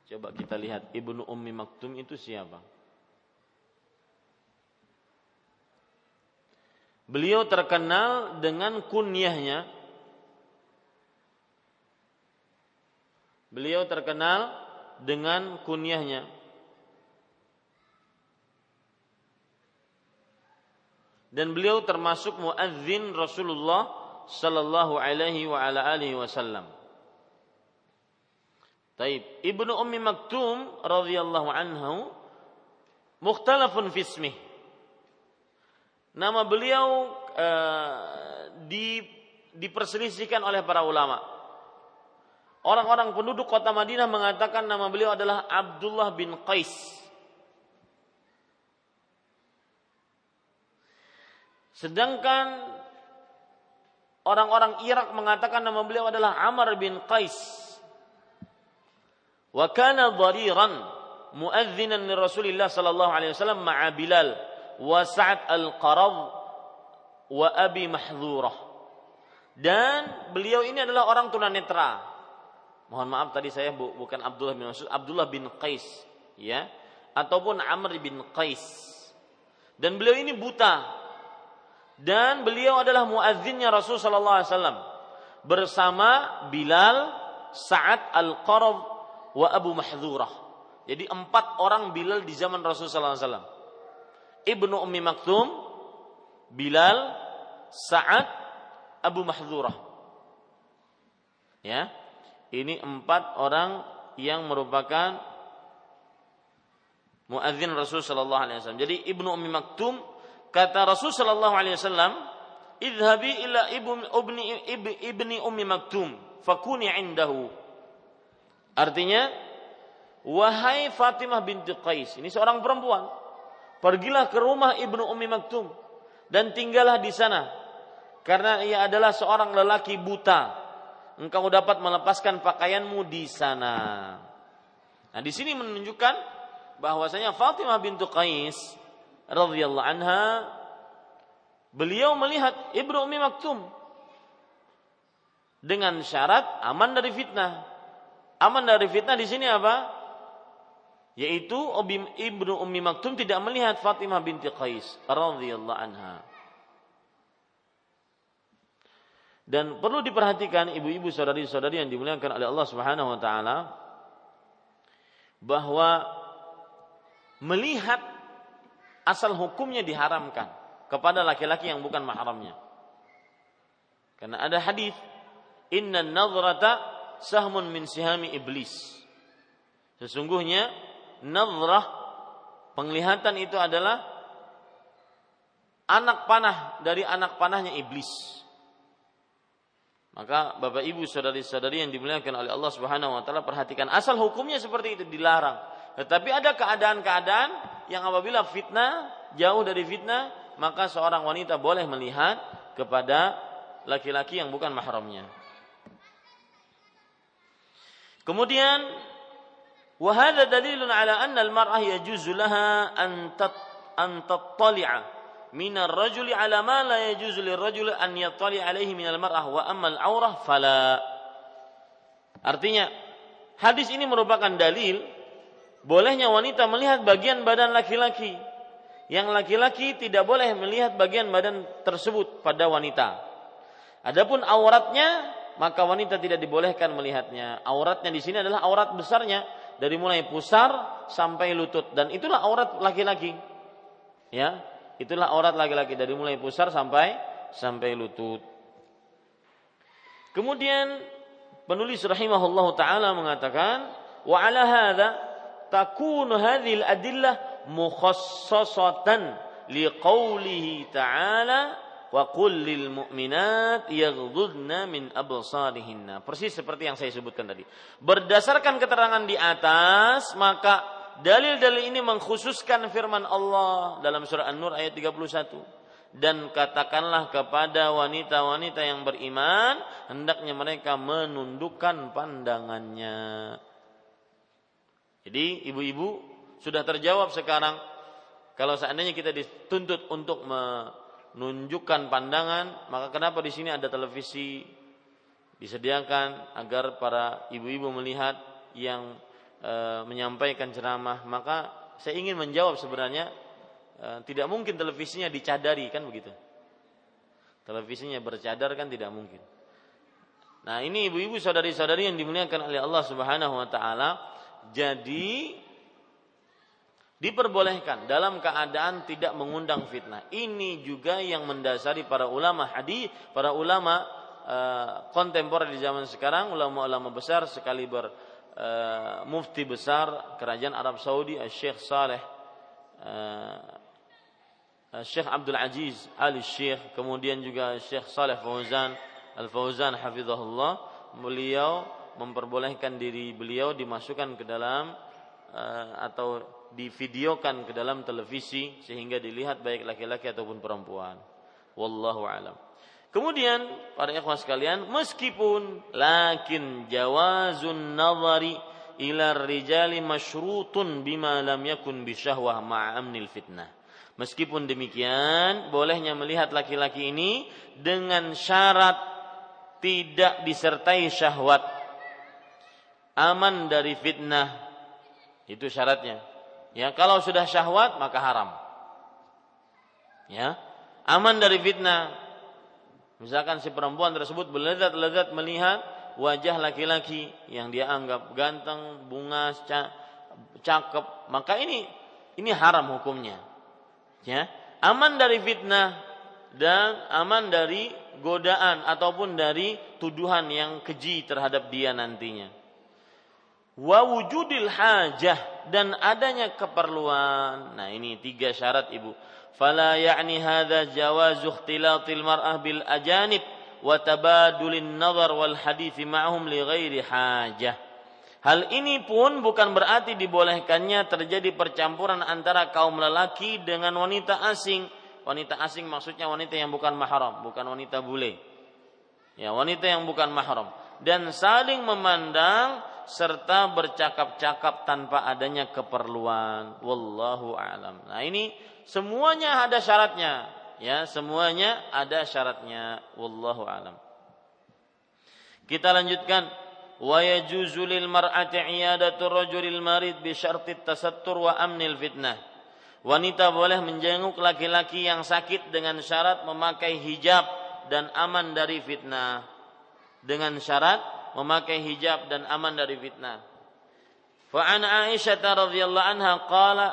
coba kita lihat Ibnu Ummi Maktum itu siapa beliau terkenal dengan kunyahnya Beliau terkenal dengan kunyahnya. Dan beliau termasuk muadzin Rasulullah sallallahu alaihi wa ala alihi wasallam. Taib. Ibnu Ummi Maktum radhiyallahu anhu mukhtalafun fi ismih. Nama beliau uh, di diperselisihkan oleh para ulama. Orang-orang penduduk kota Madinah mengatakan nama beliau adalah Abdullah bin Qais. Sedangkan orang-orang Irak mengatakan nama beliau adalah Amr bin Qais. Wa kana dhariran muadzinan li Rasulillah sallallahu alaihi wasallam ma'a Bilal wa Sa'ad al-Qarad wa Abi. Dan beliau ini adalah orang tunanetra. Mohon maaf tadi saya bu, bukan Abdullah bin Mas'ud, Abdullah bin Qais, ya, ataupun Amr bin Qais. Dan beliau ini buta. Dan beliau adalah muazzinnya Rasul sallallahu alaihi wasallam bersama Bilal, Sa'ad al-Qarad wa Abu Mahdzurah. Jadi empat orang Bilal di zaman Rasul sallallahu alaihi wasallam. Ibnu Ummi Maktum, Bilal, Sa'ad, Abu Mahdzurah. Ya. Ini empat orang yang merupakan muadzin Rasul sallallahu alaihi wasallam. Jadi Ibnu Ummi Maktum kata Rasul sallallahu alaihi wasallam, "Idhabi ila ibni, ibni Ummi Maktum, fakuni indahu." Artinya, wahai Fatimah binti Qais, ini seorang perempuan, pergilah ke rumah Ibnu Ummi Maktum dan tinggallah di sana karena ia adalah seorang lelaki buta. Engkau dapat melepaskan pakaianmu di sana. Nah, di sini menunjukkan bahwasanya Fatimah bintu Qais radhiyallahu anha beliau melihat Ibnu Ummi Maktum dengan syarat aman dari fitnah. Aman dari fitnah di sini apa? Yaitu Ibnu Ummi Maktum tidak melihat Fatimah binti Qais radhiyallahu anha. Dan perlu diperhatikan ibu-ibu saudari-saudari yang dimuliakan oleh Allah Subhanahu wa taala bahwa melihat asal hukumnya diharamkan kepada laki-laki yang bukan mahramnya. Karena ada hadis inna nadhrata sahmun min sihami iblis. Sesungguhnya nadhrah penglihatan itu adalah anak panah dari anak panahnya iblis. Maka Bapak Ibu saudari-saudari yang dimuliakan oleh Allah Subhanahu wa taala perhatikan asal hukumnya seperti itu dilarang. Tetapi ada keadaan-keadaan yang apabila fitnah jauh dari fitnah maka seorang wanita boleh melihat kepada laki-laki yang bukan mahramnya. Kemudian wahada dalilun ala anna al-mar'ah yajuzu laha an an tattali'a min ar-rajuli ala ma la yajuzu lir-rajuli an yattali'a alayhi min al-mar'ah wa amma al-aurah fala. Artinya hadis ini merupakan dalil bolehnya wanita melihat bagian badan laki-laki yang laki-laki tidak boleh melihat bagian badan tersebut pada wanita. Adapun auratnya maka wanita tidak dibolehkan melihatnya. Auratnya di sini adalah aurat besarnya dari mulai pusar sampai lutut dan itulah aurat laki-laki. Ya, itulah aurat laki-laki dari mulai pusar sampai sampai lutut. Kemudian penulis rahimahullahu taala mengatakan wa ala hadza takunu hadhil adillah mukhassasatan liqaulihi ta'ala wa qul mu'minat yaghdudna min absarihinna. Persis seperti yang saya sebutkan tadi. Berdasarkan keterangan di atas, maka dalil-dalil ini mengkhususkan firman Allah dalam surah An-Nur ayat 31. Dan katakanlah kepada wanita-wanita yang beriman, hendaknya mereka menundukkan pandangannya. Jadi ibu-ibu sudah terjawab sekarang kalau seandainya kita dituntut untuk menunjukkan pandangan, maka kenapa di sini ada televisi disediakan agar para ibu-ibu melihat yang e, menyampaikan ceramah? Maka saya ingin menjawab sebenarnya e, tidak mungkin televisinya dicadari kan begitu. Televisinya bercadar kan tidak mungkin. Nah, ini ibu-ibu saudari-saudari yang dimuliakan oleh Allah Subhanahu wa taala. Jadi diperbolehkan dalam keadaan tidak mengundang fitnah. Ini juga yang mendasari para ulama hadis, para ulama uh, kontemporer di zaman sekarang, ulama-ulama besar sekaliber uh, mufti besar kerajaan Arab Saudi, Syekh Saleh uh, Syekh Abdul Aziz Ali Syekh, kemudian juga Syekh Saleh Fauzan Al Fauzan hafizahullah, beliau memperbolehkan diri beliau dimasukkan ke dalam atau divideokan ke dalam televisi sehingga dilihat baik laki-laki ataupun perempuan. Wallahu alam. Kemudian para ikhwan sekalian, meskipun lakin jawazun nazari ila rijali masyrutun bima lam yakun bisyahwah ma'a amnil fitnah. Meskipun demikian, bolehnya melihat laki-laki ini dengan syarat tidak disertai syahwat. Aman dari fitnah. Itu syaratnya. Ya, kalau sudah syahwat maka haram. Ya, aman dari fitnah. Misalkan si perempuan tersebut berlezat-lezat melihat wajah laki-laki yang dia anggap ganteng, bunga, cakep, maka ini ini haram hukumnya. Ya, aman dari fitnah dan aman dari godaan ataupun dari tuduhan yang keji terhadap dia nantinya. Wa wujudil hajah dan adanya keperluan. Nah, ini tiga syarat Ibu. Fala ya'ni hadza jawazu ikhtilatil mar'ah bil ajanib wa tabadulin nazar wal hadithi ma'hum li ghairi hajah. Hal ini pun bukan berarti dibolehkannya terjadi percampuran antara kaum lelaki dengan wanita asing. Wanita asing maksudnya wanita yang bukan mahram, bukan wanita bule. Ya, wanita yang bukan mahram dan saling memandang serta bercakap-cakap tanpa adanya keperluan. Wallahu a'lam. Nah, ini semuanya ada syaratnya. Ya semuanya ada syaratnya. Wallahu alam. Kita lanjutkan. Wa yajuzu lil mar'ati marid bi syarti tasattur wa amnil fitnah. Wanita boleh menjenguk laki-laki yang sakit dengan syarat memakai hijab dan aman dari fitnah. Dengan syarat memakai hijab dan aman dari fitnah. Fa an Aisyah radhiyallahu anha qala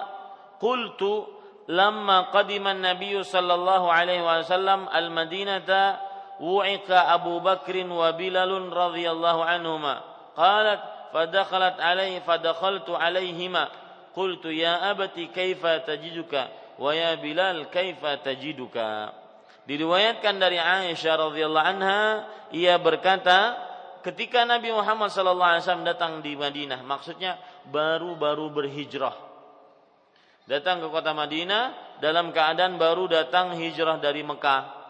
qultu lamma qadima an-nabiy sallallahu alaihi wasallam al-Madinah wu'ika Abu Bakr wa Bilal radhiyallahu anhuma. Qalat fadakhalat alaihi fadakhaltu alaihima qultu ya abati kaifa tajiduka wa ya Bilal kaifa tajiduka. Diriwayatkan dari Aisyah radhiyallahu anha ia berkata ketika Nabi Muhammad wasallam datang di Madinah maksudnya baru-baru berhijrah datang ke kota Madinah dalam keadaan baru datang hijrah dari Mekah.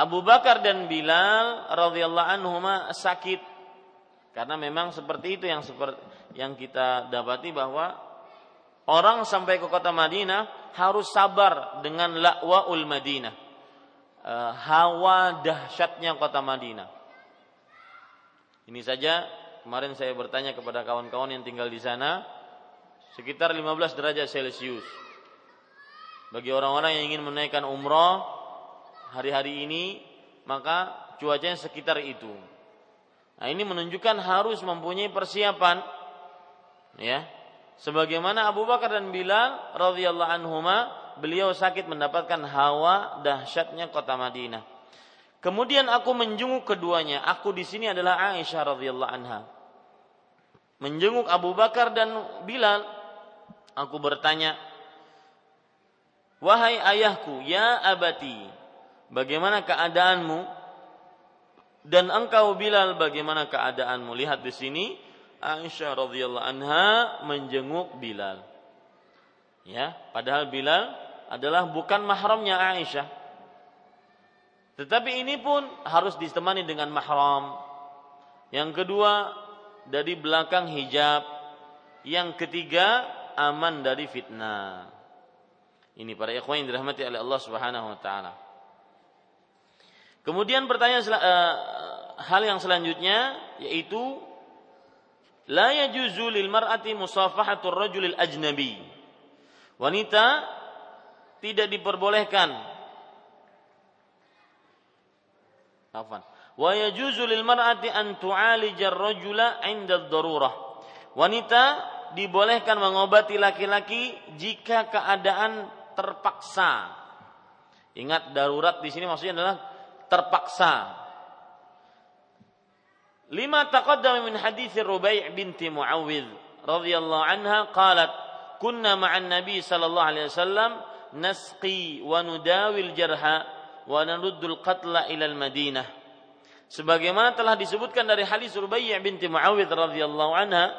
Abu Bakar dan Bilal radhiyallahu anhuma sakit karena memang seperti itu yang seperti yang kita dapati bahwa orang sampai ke kota Madinah harus sabar dengan la'waul Madinah. E, hawa dahsyatnya kota Madinah. Ini saja kemarin saya bertanya kepada kawan-kawan yang tinggal di sana, sekitar 15 derajat Celcius. Bagi orang-orang yang ingin menaikkan umroh hari-hari ini, maka cuacanya sekitar itu. Nah, ini menunjukkan harus mempunyai persiapan ya. Sebagaimana Abu Bakar dan Bilal radhiyallahu anhuma, beliau sakit mendapatkan hawa dahsyatnya kota Madinah. Kemudian aku menjenguk keduanya. Aku di sini adalah Aisyah radhiyallahu anha. Menjenguk Abu Bakar dan Bilal Aku bertanya, Wahai ayahku, ya abati, bagaimana keadaanmu? Dan engkau Bilal, bagaimana keadaanmu? Lihat di sini, Aisyah radhiyallahu anha menjenguk Bilal. Ya, padahal Bilal adalah bukan mahramnya Aisyah. Tetapi ini pun harus ditemani dengan mahram. Yang kedua, dari belakang hijab. Yang ketiga, aman dari fitnah. Ini para ikhwan yang dirahmati oleh Allah Subhanahu wa taala. Kemudian pertanyaan uh, hal yang selanjutnya yaitu la yajuzu lil mar'ati musafahatur rajulil ajnabi. Wanita tidak diperbolehkan Afan. Wa yajuzu lil mar'ati an tu'alija ar-rajula 'inda ad-darurah. Wanita dibolehkan mengobati laki-laki jika keadaan terpaksa. Ingat darurat di sini maksudnya adalah terpaksa. Lima taqaddam min hadis Rubai' binti Muawwidh radhiyallahu anha qalat kunna ma'an nabi sallallahu alaihi wasallam nasqi wa nudawil jarha wa naruddul qatla ila al-Madinah. Sebagaimana telah disebutkan dari hadis Rubai' binti Muawwidh radhiyallahu anha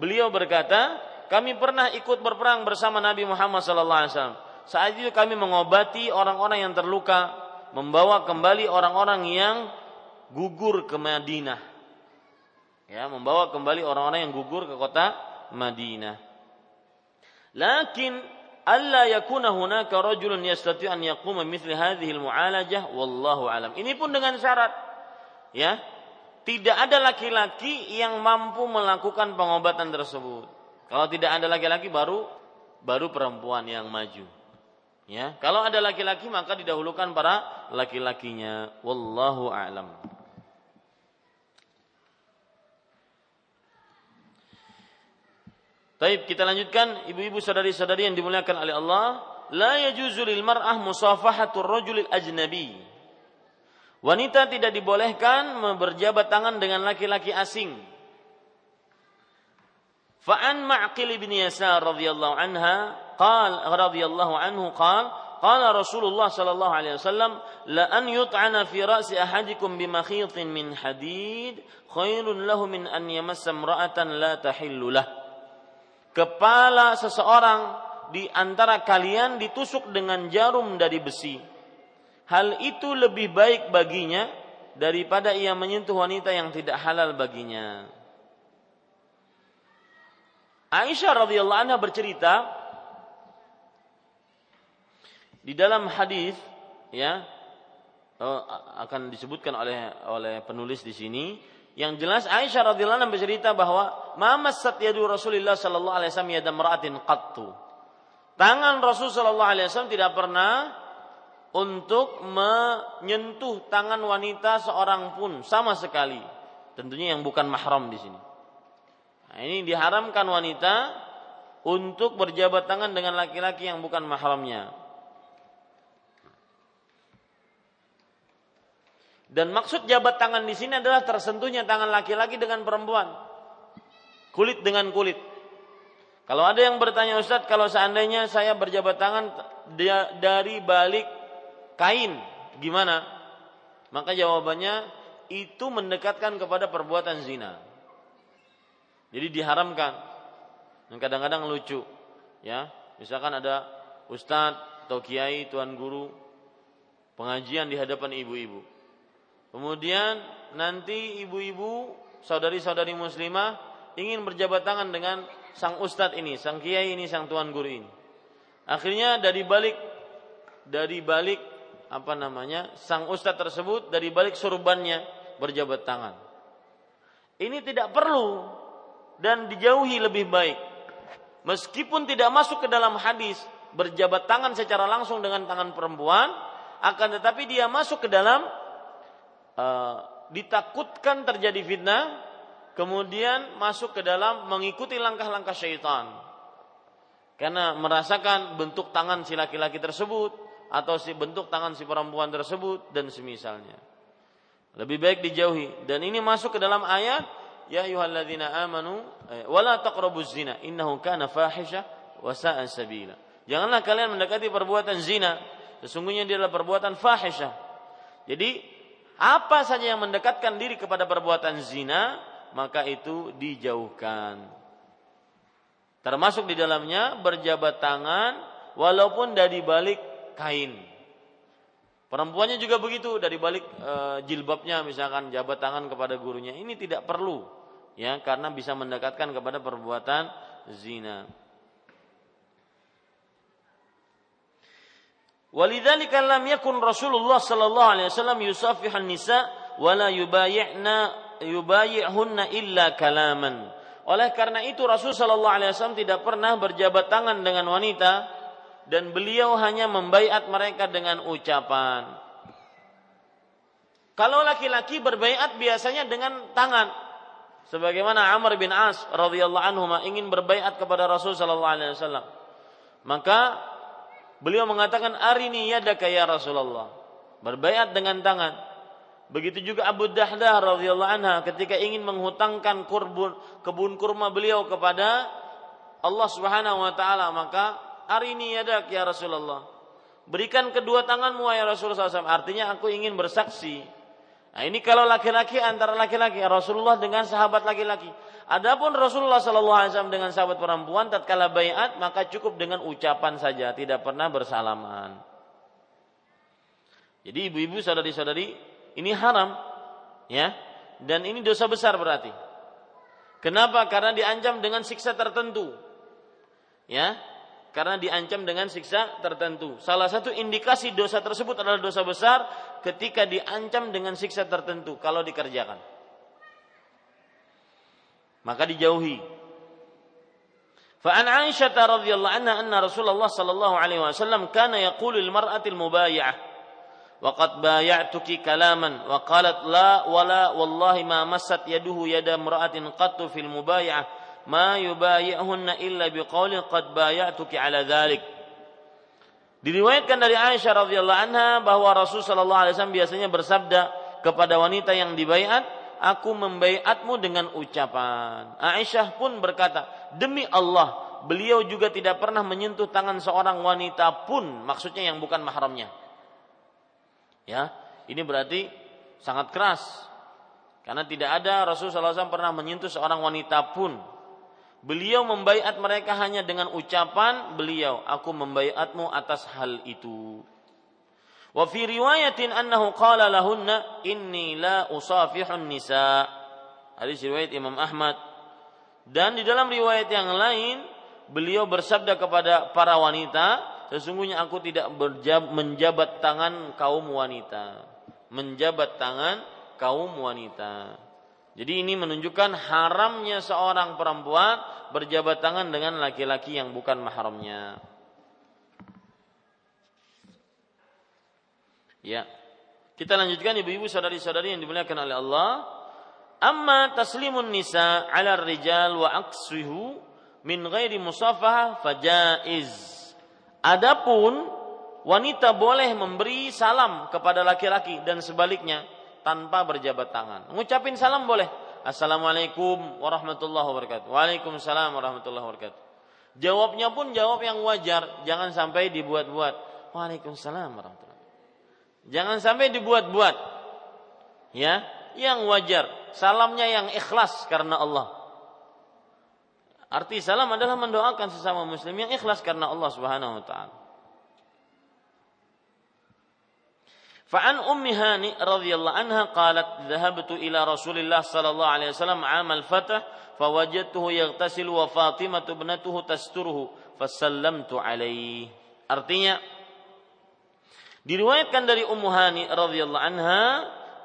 beliau berkata, kami pernah ikut berperang bersama Nabi Muhammad SAW. Saat itu kami mengobati orang-orang yang terluka, membawa kembali orang-orang yang gugur ke Madinah. Ya, membawa kembali orang-orang yang gugur ke kota Madinah. Lakin alla yakuna hunaka rajulun yastati an yaquma mithli hadhihi al-mu'alajah wallahu alam. Ini pun dengan syarat ya, tidak ada laki-laki yang mampu melakukan pengobatan tersebut. Kalau tidak ada laki-laki baru baru perempuan yang maju. Ya, kalau ada laki-laki maka didahulukan para laki-lakinya. Wallahu a'lam. Baik, kita lanjutkan ibu-ibu saudari-saudari yang dimuliakan oleh Allah, la yajuzu lil mar'ah musafahatur rajulil ajnabi. Wanita tidak dibolehkan berjabat tangan dengan laki-laki asing. Fa'an Ma'qil bin Yasar radhiyallahu anha qal radhiyallahu anhu qal qala Rasulullah sallallahu alaihi wasallam la an yut'ana fi ra'si ahadikum bimakhitin min hadid khairun lahu min an yamassa imra'atan la tahillu lahu kepala seseorang di antara kalian ditusuk dengan jarum dari besi. Hal itu lebih baik baginya daripada ia menyentuh wanita yang tidak halal baginya. Aisyah radhiyallahu anha bercerita di dalam hadis ya oh, akan disebutkan oleh oleh penulis di sini yang jelas Aisyah radhiyallahu anha bercerita bahwa mamasat yadu Rasulullah sallallahu alaihi wasallam yada mar'atin qattu. Tangan Rasul sallallahu alaihi wasallam tidak pernah untuk menyentuh tangan wanita seorang pun sama sekali. Tentunya yang bukan mahram di sini. Nah, ini diharamkan wanita untuk berjabat tangan dengan laki-laki yang bukan mahramnya. Dan maksud jabat tangan di sini adalah tersentuhnya tangan laki-laki dengan perempuan. Kulit dengan kulit. Kalau ada yang bertanya Ustadz, kalau seandainya saya berjabat tangan dari balik kain, gimana? Maka jawabannya itu mendekatkan kepada perbuatan zina. Jadi diharamkan. Dan kadang-kadang lucu, ya. Misalkan ada ustadz atau kiai, tuan guru, pengajian di hadapan ibu-ibu Kemudian nanti ibu-ibu, saudari-saudari muslimah ingin berjabat tangan dengan sang ustadz ini, sang kiai ini, sang tuan guru ini. Akhirnya dari balik dari balik apa namanya sang ustadz tersebut dari balik surbannya berjabat tangan. Ini tidak perlu dan dijauhi lebih baik. Meskipun tidak masuk ke dalam hadis berjabat tangan secara langsung dengan tangan perempuan, akan tetapi dia masuk ke dalam uh, ditakutkan terjadi fitnah, kemudian masuk ke dalam mengikuti langkah-langkah syaitan. Karena merasakan bentuk tangan si laki-laki tersebut atau si bentuk tangan si perempuan tersebut dan semisalnya. Lebih baik dijauhi dan ini masuk ke dalam ayat ya ayyuhalladzina amanu eh, wala taqrabuz zina innahu kana fahisha wa sa'a sabila. Janganlah kalian mendekati perbuatan zina, sesungguhnya dia adalah perbuatan fahisyah. Jadi apa saja yang mendekatkan diri kepada perbuatan zina, maka itu dijauhkan. Termasuk di dalamnya berjabat tangan walaupun dari balik kain. Perempuannya juga begitu dari balik e, jilbabnya misalkan jabat tangan kepada gurunya. Ini tidak perlu ya karena bisa mendekatkan kepada perbuatan zina. Walidzalika lam yakun Rasulullah sallallahu alaihi wasallam yusafihan nisa wala yubayi'na yubayi'hunna illa kalaman. Oleh karena itu Rasul sallallahu alaihi wasallam tidak pernah berjabat tangan dengan wanita dan beliau hanya membaiat mereka dengan ucapan. Kalau laki-laki berbaiat biasanya dengan tangan. Sebagaimana Amr bin As radhiyallahu anhu ingin berbaiat kepada Rasul sallallahu alaihi wasallam. Maka Beliau mengatakan arini yadaka ya Rasulullah. Berbaiat dengan tangan. Begitu juga Abu Dahdah radhiyallahu anha ketika ingin menghutangkan kurbun, kebun kurma beliau kepada Allah Subhanahu wa taala, maka arini yadak ya Rasulullah. Berikan kedua tanganmu ya Rasulullah SAW. Artinya aku ingin bersaksi. Nah ini kalau laki-laki antara laki-laki Rasulullah dengan sahabat laki-laki. Adapun Rasulullah Shallallahu Alaihi Wasallam dengan sahabat perempuan tatkala bayat maka cukup dengan ucapan saja, tidak pernah bersalaman. Jadi ibu-ibu saudari-saudari ini haram, ya, dan ini dosa besar berarti. Kenapa? Karena diancam dengan siksa tertentu. Ya, karena diancam dengan siksa tertentu. Salah satu indikasi dosa tersebut adalah dosa besar ketika diancam dengan siksa tertentu kalau dikerjakan. Maka dijauhi. Fa'an Aisyah radhiyallahu anha anna Rasulullah sallallahu alaihi wasallam kana yaqulu lil mar'ati al mubay'ah وقد بايعتك كلاما وقالت لا ولا والله ما مست يده يد امرأة قط في المبايعة ma يبايعهن illa biqauli qad bayatuki ala dzalik. Diriwayatkan dari Aisyah radhiyallahu anha bahwa Rasul sallallahu alaihi wasallam biasanya bersabda kepada wanita yang dibayat, "Aku membaiatmu dengan ucapan." Aisyah pun berkata, "Demi Allah, beliau juga tidak pernah menyentuh tangan seorang wanita pun, maksudnya yang bukan mahramnya." Ya, ini berarti sangat keras karena tidak ada Rasul sallallahu alaihi wasallam pernah menyentuh seorang wanita pun Beliau membaiat mereka hanya dengan ucapan beliau, aku membaiatmu atas hal itu. Wa fi riwayatin annahu qala lahunna inni la usafihun nisa. Hadis riwayat Imam Ahmad. Dan di dalam riwayat yang lain beliau bersabda kepada para wanita, sesungguhnya aku tidak menjabat tangan kaum wanita. Menjabat tangan kaum wanita. Jadi ini menunjukkan haramnya seorang perempuan berjabat tangan dengan laki-laki yang bukan mahramnya. Ya. Kita lanjutkan ibu-ibu saudari-saudari yang dimuliakan oleh Allah. Amma taslimun nisa 'ala rijal wa aqsuhu min ghairi musafahah fajaiz. Adapun wanita boleh memberi salam kepada laki-laki dan sebaliknya tanpa berjabat tangan. Ngucapin salam boleh. Assalamualaikum warahmatullahi wabarakatuh. Waalaikumsalam warahmatullahi wabarakatuh. Jawabnya pun jawab yang wajar, jangan sampai dibuat-buat. Waalaikumsalam warahmatullahi wabarakatuh. Jangan sampai dibuat-buat. Ya, yang wajar. Salamnya yang ikhlas karena Allah. Arti salam adalah mendoakan sesama muslim yang ikhlas karena Allah Subhanahu wa taala. فعن أم هاني رضي الله عنها قالت ذهبت إلى رسول الله صلى الله عليه وسلم عام الفتح فوجدته يغتسل وفاطمة ابنته تستره فسلمت عليه artinya diriwayatkan dari Ummu Hani radhiyallahu anha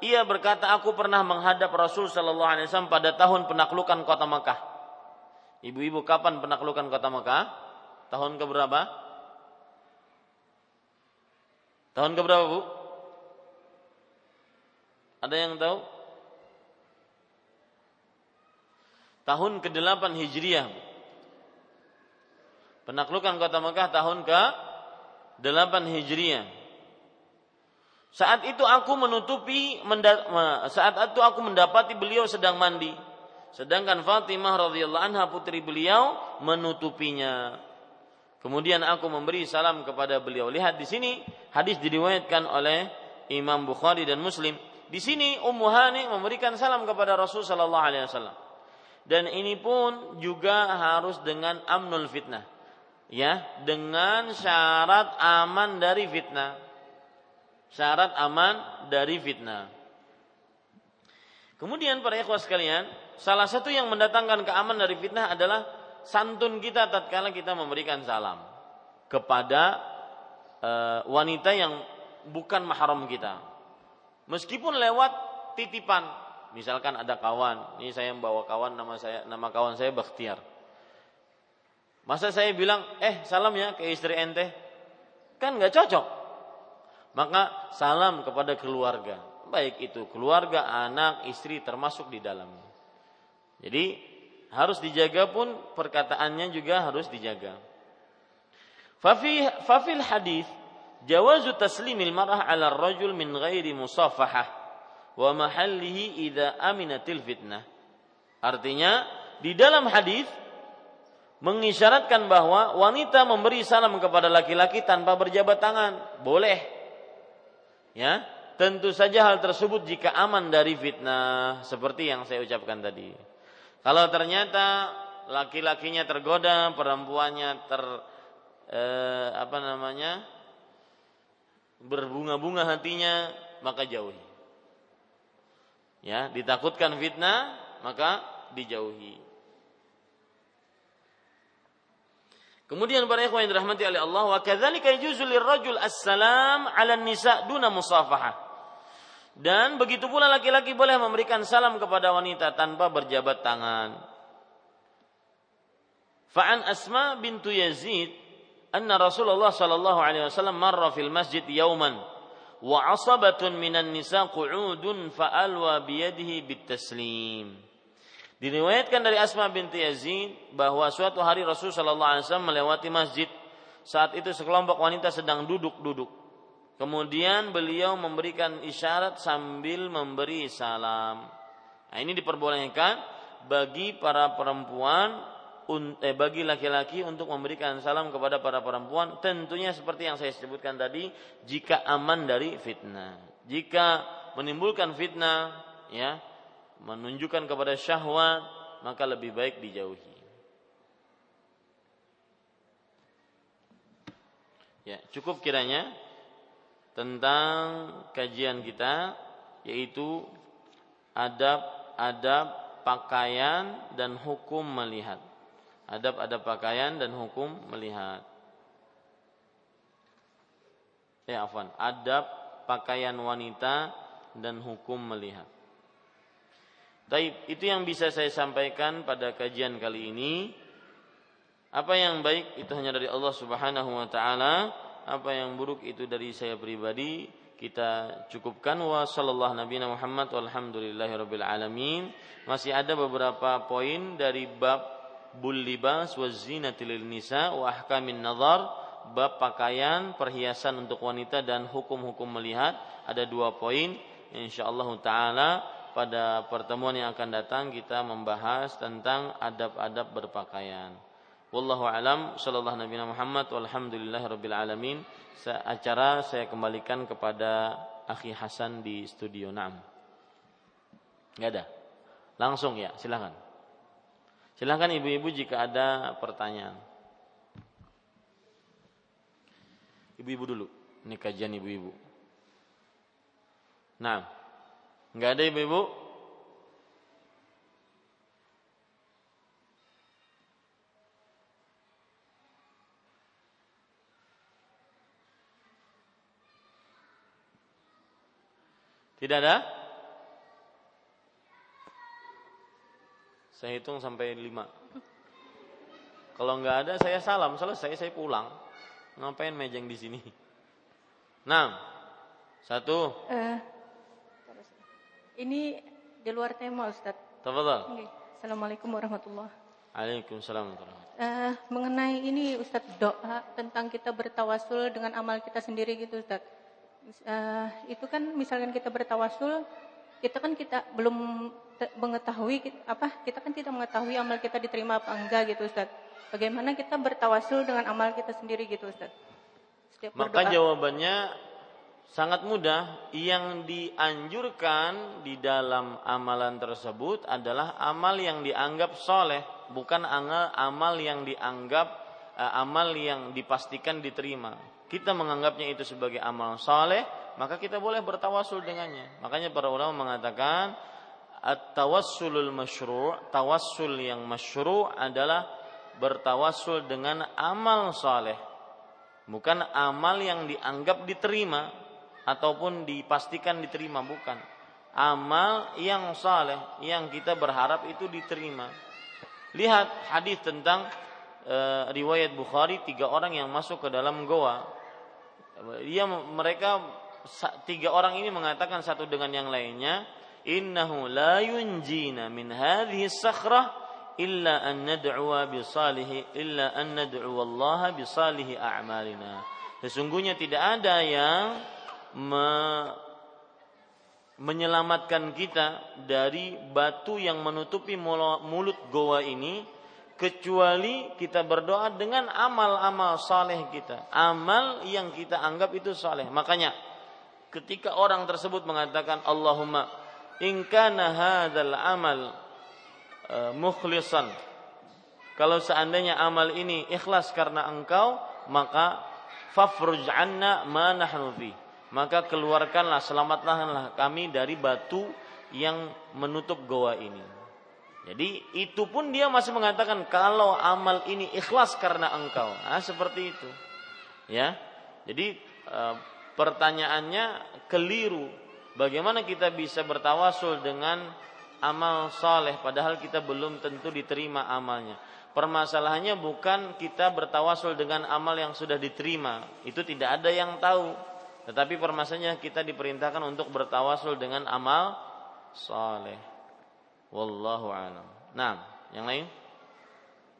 ia berkata aku pernah menghadap Rasul sallallahu alaihi wasallam pada tahun penaklukan kota Makkah Ibu-ibu kapan penaklukan kota Mekah? Tahun keberapa? Tahun keberapa, Bu? Ada yang tahu? Tahun ke-8 Hijriah. Penaklukan kota Mekah tahun ke-8 Hijriah. Saat itu aku menutupi saat itu aku mendapati beliau sedang mandi Sedangkan Fatimah radhiyallahu anha putri beliau menutupinya. Kemudian aku memberi salam kepada beliau. Lihat di sini hadis diriwayatkan oleh Imam Bukhari dan Muslim. Di sini Ummu Hani memberikan salam kepada Rasul sallallahu alaihi wasallam. Dan ini pun juga harus dengan amnul fitnah. Ya, dengan syarat aman dari fitnah. Syarat aman dari fitnah. Kemudian para ikhwas sekalian, salah satu yang mendatangkan keamanan dari fitnah adalah santun kita tatkala kita memberikan salam kepada e, wanita yang bukan mahram kita. Meskipun lewat titipan, misalkan ada kawan, ini saya membawa kawan nama saya nama kawan saya Bakhtiar. Masa saya bilang, "Eh, salam ya ke istri ente." Kan nggak cocok. Maka salam kepada keluarga baik itu keluarga, anak, istri termasuk di dalamnya. Jadi harus dijaga pun perkataannya juga harus dijaga. Fafi fafil hadis jawazu taslimil mar'ah 'ala rajul min ghairi musafahah wa mahallihi idza aminatil fitnah. Artinya di dalam hadis mengisyaratkan bahwa wanita memberi salam kepada laki-laki tanpa berjabat tangan, boleh. Ya, Tentu saja hal tersebut jika aman dari fitnah seperti yang saya ucapkan tadi. Kalau ternyata laki-lakinya tergoda, perempuannya ter eh, apa namanya? berbunga-bunga hatinya, maka jauhi. Ya, ditakutkan fitnah, maka dijauhi. Kemudian para ikhwan yang dirahmati oleh Allah, wa kadzalika yajuzu lirajul assalam 'ala nisa duna musafaha. Dan begitu pula laki-laki boleh memberikan salam kepada wanita tanpa berjabat tangan. Fa'an Asma bintu Yazid anna Rasulullah sallallahu alaihi wasallam marra fil masjid yauman wa asabatun minan nisa qu'udun fa'alwa biyadihi bitaslim. Diriwayatkan dari Asma binti Yazid bahwa suatu hari Rasul Shallallahu Alaihi Wasallam melewati masjid. Saat itu sekelompok wanita sedang duduk-duduk. Kemudian beliau memberikan isyarat sambil memberi salam. Nah, ini diperbolehkan bagi para perempuan eh, bagi laki-laki untuk memberikan salam kepada para perempuan tentunya seperti yang saya sebutkan tadi jika aman dari fitnah. Jika menimbulkan fitnah ya menunjukkan kepada syahwat maka lebih baik dijauhi. Ya, cukup kiranya tentang kajian kita yaitu adab-adab pakaian dan hukum melihat. Adab-adab pakaian dan hukum melihat. Ya, afwan. Adab pakaian wanita dan hukum melihat. Taib, itu yang bisa saya sampaikan pada kajian kali ini. Apa yang baik itu hanya dari Allah Subhanahu wa taala, apa yang buruk itu dari saya pribadi. Kita cukupkan wa sallallahu nabiyana Muhammad walhamdulillahirabbil alamin. Masih ada beberapa poin dari bab bul libas wa zinatil nisa wa ahkamin nazar, bab pakaian, perhiasan untuk wanita dan hukum-hukum melihat. Ada dua poin insyaallah taala pada pertemuan yang akan datang kita membahas tentang adab-adab berpakaian. Wallahu alam sallallahu nabi Muhammad walhamdulillah rabbil alamin. Acara saya kembalikan kepada Akhi Hasan di studio Naam. Enggak ada. Langsung ya, silakan. Silakan ibu-ibu jika ada pertanyaan. Ibu-ibu dulu. Ini kajian ibu-ibu. Nah. Enggak ada ibu-ibu? Tidak ada? Saya hitung sampai lima. Kalau nggak ada saya salam, selesai saya pulang. Ngapain mejeng di sini? Enam, satu. Uh, ini di luar tema Ustaz. Tafadhal. Okay. Assalamualaikum warahmatullahi Waalaikumsalam warahmatullahi uh, Mengenai ini Ustaz doa tentang kita bertawasul dengan amal kita sendiri gitu Ustaz. Uh, itu kan misalkan kita bertawasul kita kan kita belum mengetahui apa kita kan tidak mengetahui amal kita diterima apa enggak gitu Ustaz. Bagaimana kita bertawasul dengan amal kita sendiri gitu Ustaz? Setiap Maka berdoa, jawabannya sangat mudah yang dianjurkan di dalam amalan tersebut adalah amal yang dianggap soleh bukan amal yang dianggap uh, amal yang dipastikan diterima kita menganggapnya itu sebagai amal soleh maka kita boleh bertawasul dengannya makanya para ulama mengatakan at-tawassulul masyru' tawassul yang masyru' adalah bertawasul dengan amal soleh bukan amal yang dianggap diterima ataupun dipastikan diterima bukan. Amal yang saleh yang kita berharap itu diterima. Lihat hadis tentang e, riwayat Bukhari tiga orang yang masuk ke dalam goa. Dia mereka tiga orang ini mengatakan satu dengan yang lainnya innahu la yunjina min hadhihi sakhrah illa an nad'u bi salihi illa an nad'u Allah bi salihi a'malina. Sesungguhnya tidak ada yang me menyelamatkan kita dari batu yang menutupi mulut goa ini kecuali kita berdoa dengan amal-amal saleh kita. Amal yang kita anggap itu saleh. Makanya ketika orang tersebut mengatakan Allahumma in kana hadzal amal uh, mukhlisan kalau seandainya amal ini ikhlas karena engkau maka fafruj anna ma nahnu fi maka keluarkanlah selamatkanlah kami dari batu yang menutup goa ini. Jadi itu pun dia masih mengatakan kalau amal ini ikhlas karena engkau. Nah, seperti itu. Ya. Jadi e, pertanyaannya keliru. Bagaimana kita bisa bertawasul dengan amal soleh padahal kita belum tentu diterima amalnya. Permasalahannya bukan kita bertawasul dengan amal yang sudah diterima. Itu tidak ada yang tahu. Tetapi permasalahannya kita diperintahkan untuk bertawasul dengan amal soleh. Wallahu a'lam. Nah, yang lain?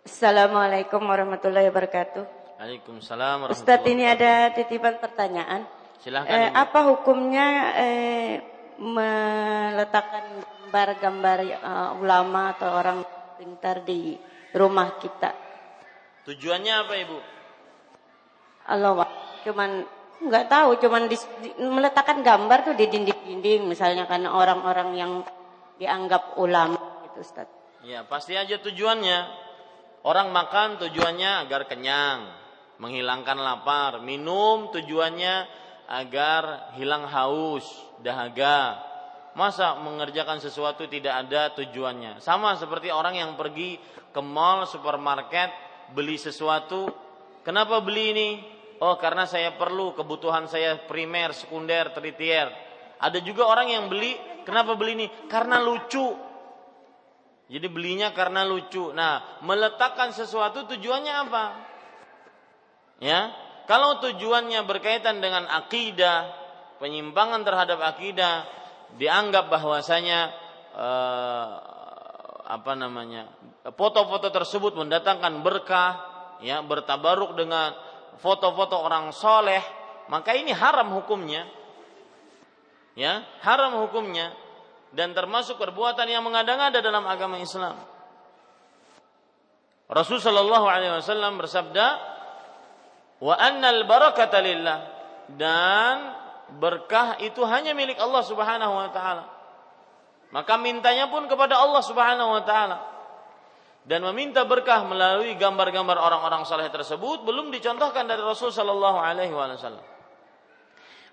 Assalamualaikum warahmatullahi wabarakatuh. Waalaikumsalam warahmatullahi Ustadz ini ada titipan pertanyaan. Silahkan. Eh, apa hukumnya eh, meletakkan gambar-gambar uh, ulama atau orang pintar di rumah kita? Tujuannya apa ibu? Allah, cuman nggak tahu, cuman di, di, meletakkan gambar tuh di dinding-dinding, misalnya karena orang-orang yang dianggap ulama itu Ustaz. Ya, pasti aja tujuannya. Orang makan tujuannya agar kenyang, menghilangkan lapar, minum tujuannya agar hilang haus, dahaga. Masa mengerjakan sesuatu tidak ada tujuannya? Sama seperti orang yang pergi ke mall, supermarket, beli sesuatu. Kenapa beli ini? Oh, karena saya perlu kebutuhan saya primer, sekunder, tertier. Ada juga orang yang beli Kenapa beli ini? Karena lucu. Jadi belinya karena lucu. Nah, meletakkan sesuatu tujuannya apa? Ya, kalau tujuannya berkaitan dengan akidah, penyimpangan terhadap akidah, dianggap bahwasanya eh, apa namanya foto-foto tersebut mendatangkan berkah, ya bertabaruk dengan foto-foto orang soleh, maka ini haram hukumnya ya haram hukumnya dan termasuk perbuatan yang mengada-ngada dalam agama Islam. Rasul sallallahu alaihi wasallam bersabda, "Wa annal barakata lillah." Dan berkah itu hanya milik Allah Subhanahu wa taala. Maka mintanya pun kepada Allah Subhanahu wa taala. Dan meminta berkah melalui gambar-gambar orang-orang saleh tersebut belum dicontohkan dari Rasul sallallahu alaihi wasallam.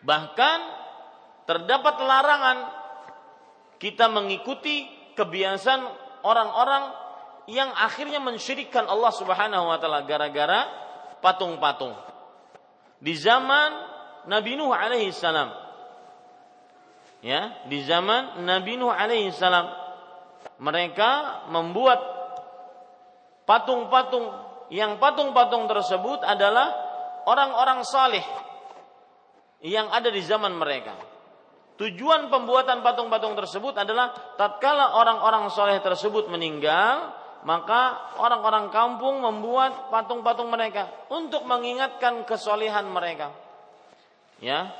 Bahkan terdapat larangan kita mengikuti kebiasaan orang-orang yang akhirnya mensyirikkan Allah Subhanahu wa taala gara-gara patung-patung. Di zaman Nabi Nuh alaihi salam. Ya, di zaman Nabi Nuh alaihi salam mereka membuat patung-patung yang patung-patung tersebut adalah orang-orang saleh yang ada di zaman mereka. Tujuan pembuatan patung-patung tersebut adalah tatkala orang-orang soleh tersebut meninggal, maka orang-orang kampung membuat patung-patung mereka untuk mengingatkan kesolehan mereka. Ya.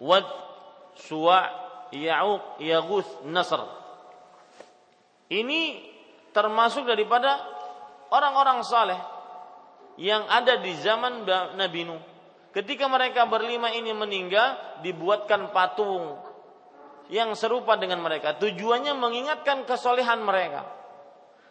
Wad, Suwa, Ya'uq, Yaguth, Nasr. Ini termasuk daripada orang-orang saleh yang ada di zaman Nabi Nuh. Ketika mereka berlima ini meninggal, dibuatkan patung yang serupa dengan mereka. Tujuannya mengingatkan kesolehan mereka.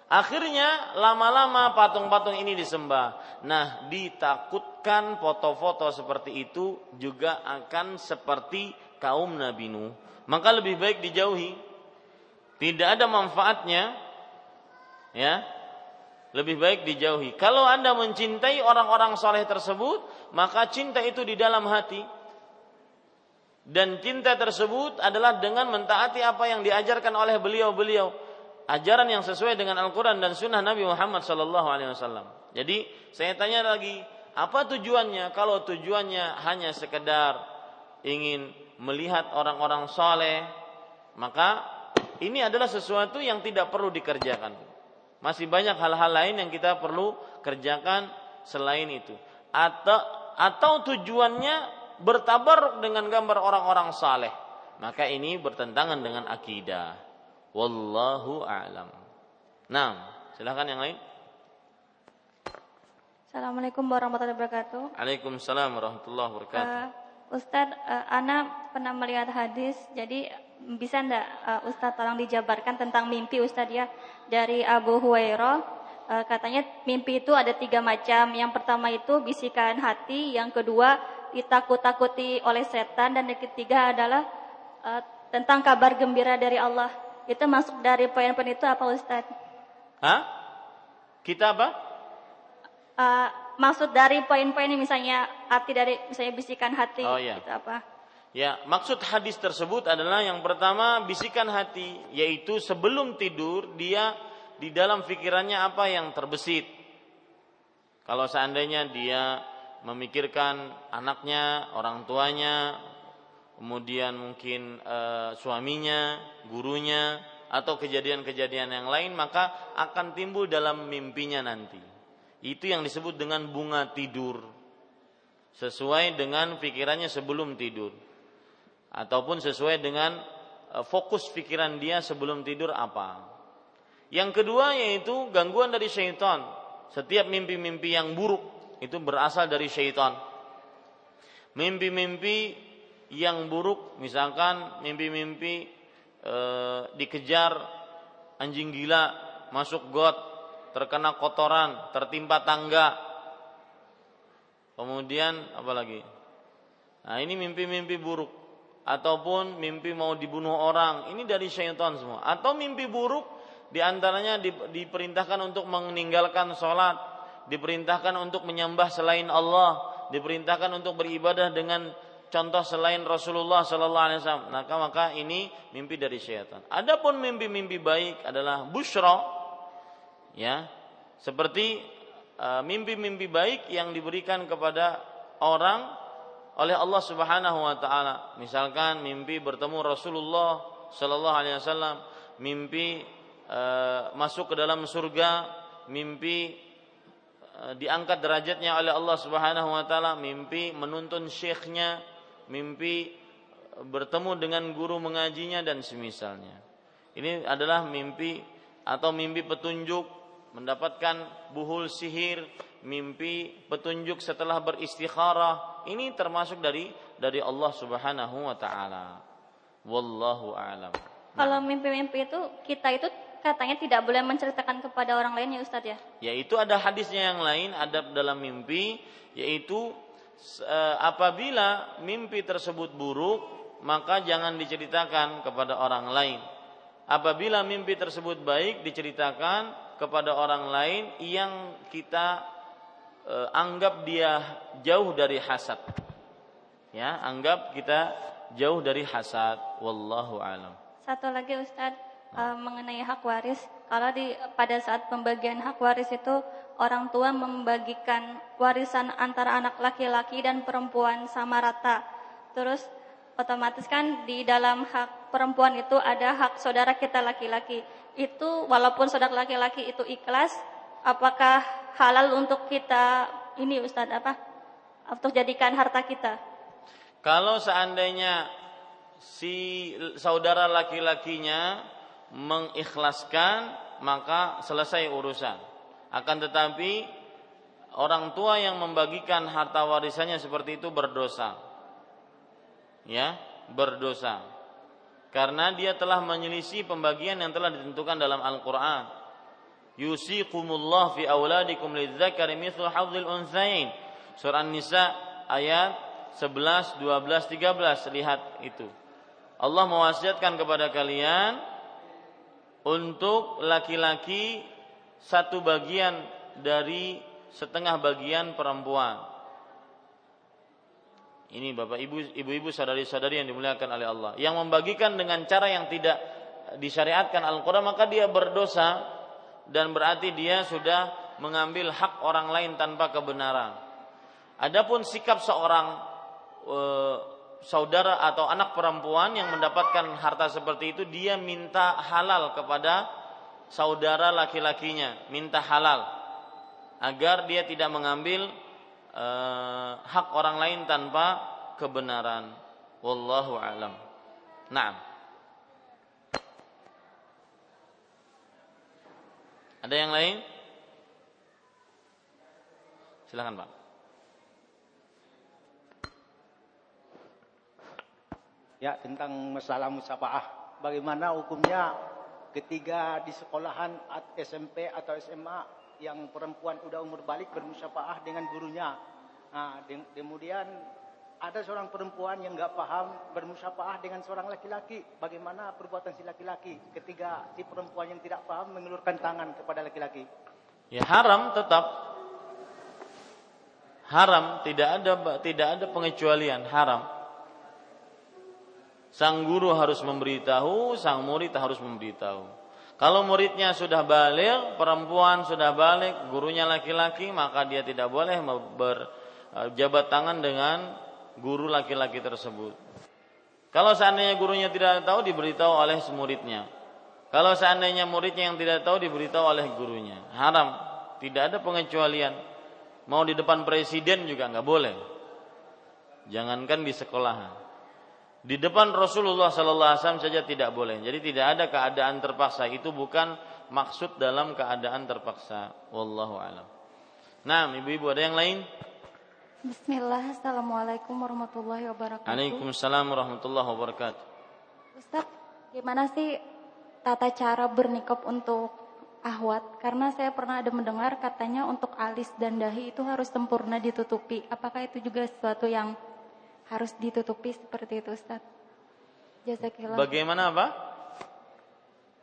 Akhirnya lama-lama patung-patung ini disembah. Nah, ditakutkan foto-foto seperti itu juga akan seperti kaum Nabi Nuh. Maka lebih baik dijauhi. Tidak ada manfaatnya. Ya, lebih baik dijauhi. Kalau Anda mencintai orang-orang soleh tersebut, maka cinta itu di dalam hati. Dan cinta tersebut adalah dengan mentaati apa yang diajarkan oleh beliau-beliau. Ajaran yang sesuai dengan Al-Quran dan Sunnah Nabi Muhammad Wasallam. Jadi saya tanya lagi, apa tujuannya? Kalau tujuannya hanya sekedar ingin melihat orang-orang soleh, maka ini adalah sesuatu yang tidak perlu dikerjakan. Masih banyak hal-hal lain yang kita perlu kerjakan selain itu. Atau atau tujuannya bertabaruk dengan gambar orang-orang saleh. Maka ini bertentangan dengan akidah. Wallahu a'lam. Nah, silahkan yang lain. Assalamualaikum warahmatullahi wabarakatuh. Waalaikumsalam warahmatullahi wabarakatuh. Uh, Ustadz, uh, Ana pernah melihat hadis, jadi bisa ndak uh, Ustadz tolong dijabarkan tentang mimpi Ustadz ya dari Abu Huwairah uh, katanya mimpi itu ada tiga macam yang pertama itu bisikan hati yang kedua ditakut-takuti oleh setan dan yang ketiga adalah uh, tentang kabar gembira dari Allah Itu masuk dari poin-poin itu apa Ustadz? Hah? Kita apa? Uh, maksud dari poin-poin ini misalnya arti dari misalnya bisikan hati Oh, iya. itu apa? Ya, maksud hadis tersebut adalah yang pertama bisikan hati, yaitu sebelum tidur dia di dalam pikirannya apa yang terbesit. Kalau seandainya dia memikirkan anaknya, orang tuanya, kemudian mungkin e, suaminya, gurunya, atau kejadian-kejadian yang lain, maka akan timbul dalam mimpinya nanti. Itu yang disebut dengan bunga tidur, sesuai dengan pikirannya sebelum tidur, ataupun sesuai dengan e, fokus pikiran dia sebelum tidur apa. Yang kedua yaitu gangguan dari syaitan. Setiap mimpi-mimpi yang buruk itu berasal dari syaitan. Mimpi-mimpi yang buruk, misalkan mimpi-mimpi e, dikejar anjing gila masuk got, terkena kotoran, tertimpa tangga. Kemudian apa lagi? Nah, ini mimpi-mimpi buruk ataupun mimpi mau dibunuh orang, ini dari syaitan semua. Atau mimpi buruk di antaranya diperintahkan untuk meninggalkan sholat, diperintahkan untuk menyembah selain Allah, diperintahkan untuk beribadah dengan contoh selain Rasulullah Sallallahu Alaihi Wasallam. Maka maka ini mimpi dari syaitan. Adapun mimpi-mimpi baik adalah bushra, ya, seperti uh, mimpi-mimpi baik yang diberikan kepada orang oleh Allah Subhanahu Wa Taala. Misalkan mimpi bertemu Rasulullah Sallallahu Alaihi Wasallam, mimpi uh, masuk ke dalam surga, mimpi uh, diangkat derajatnya oleh Allah Subhanahu wa taala, mimpi menuntun syekhnya, mimpi bertemu dengan guru mengajinya dan semisalnya. Ini adalah mimpi atau mimpi petunjuk mendapatkan buhul sihir, mimpi petunjuk setelah beristikharah. Ini termasuk dari dari Allah Subhanahu wa taala. Wallahu a'lam. Kalau mimpi-mimpi itu kita itu katanya tidak boleh menceritakan kepada orang lain ya Ustadz ya? Yaitu ada hadisnya yang lain, ada dalam mimpi, yaitu apabila mimpi tersebut buruk, maka jangan diceritakan kepada orang lain. Apabila mimpi tersebut baik, diceritakan kepada orang lain yang kita eh, anggap dia jauh dari hasad. Ya, anggap kita jauh dari hasad. Wallahu alam. Satu lagi Ustadz uh, mengenai hak waris. Kalau di pada saat pembagian hak waris itu orang tua membagikan warisan antara anak laki-laki dan perempuan sama rata. Terus otomatis kan di dalam hak perempuan itu ada hak saudara kita laki-laki. Itu walaupun saudara laki-laki itu ikhlas, apakah halal untuk kita ini Ustadz apa? Untuk jadikan harta kita? Kalau seandainya si saudara laki-lakinya mengikhlaskan maka selesai urusan. Akan tetapi orang tua yang membagikan harta warisannya seperti itu berdosa. Ya, berdosa. Karena dia telah menyelisih pembagian yang telah ditentukan dalam Al-Qur'an. Yusikumullah fi auladikum lidzakari mithlu hadzil unthayain. Surah An-Nisa ayat 11, 12, 13 lihat itu. Allah mewasiatkan kepada kalian untuk laki-laki satu bagian dari setengah bagian perempuan. Ini Bapak Ibu, ibu-ibu saudari-saudari yang dimuliakan oleh Allah. Yang membagikan dengan cara yang tidak disyariatkan Al-Qur'an maka dia berdosa dan berarti dia sudah mengambil hak orang lain tanpa kebenaran. Adapun sikap seorang e, saudara atau anak perempuan yang mendapatkan harta seperti itu dia minta halal kepada saudara laki-lakinya minta halal agar dia tidak mengambil uh, hak orang lain tanpa kebenaran. Wallahu alam. Naam. Ada yang lain? Silakan Pak Ya, tentang masalah musafaah. Bagaimana hukumnya ketika di sekolahan SMP atau SMA yang perempuan udah umur balik bermusafaah dengan gurunya. Nah, kemudian ada seorang perempuan yang nggak paham bermusyafaah dengan seorang laki-laki. Bagaimana perbuatan si laki-laki ketika si perempuan yang tidak paham mengulurkan tangan kepada laki-laki? Ya haram tetap. Haram, tidak ada tidak ada pengecualian, haram. Sang guru harus memberitahu, sang murid harus memberitahu. Kalau muridnya sudah balik, perempuan sudah balik, gurunya laki-laki, maka dia tidak boleh berjabat tangan dengan guru laki-laki tersebut. Kalau seandainya gurunya tidak tahu diberitahu oleh muridnya. Kalau seandainya muridnya yang tidak tahu diberitahu oleh gurunya. Haram, tidak ada pengecualian. Mau di depan presiden juga nggak boleh. Jangankan di sekolahan. Di depan Rasulullah Sallallahu Alaihi Wasallam saja tidak boleh. Jadi tidak ada keadaan terpaksa. Itu bukan maksud dalam keadaan terpaksa. Wallahu a'lam. Nah, ibu-ibu ada yang lain? Bismillah, Assalamualaikum warahmatullahi wabarakatuh. Waalaikumsalam warahmatullahi wabarakatuh. Ustaz, gimana sih tata cara bernikop untuk ahwat? Karena saya pernah ada mendengar katanya untuk alis dan dahi itu harus sempurna ditutupi. Apakah itu juga sesuatu yang harus ditutupi seperti itu Ustaz? Jazakillah. Bagaimana apa?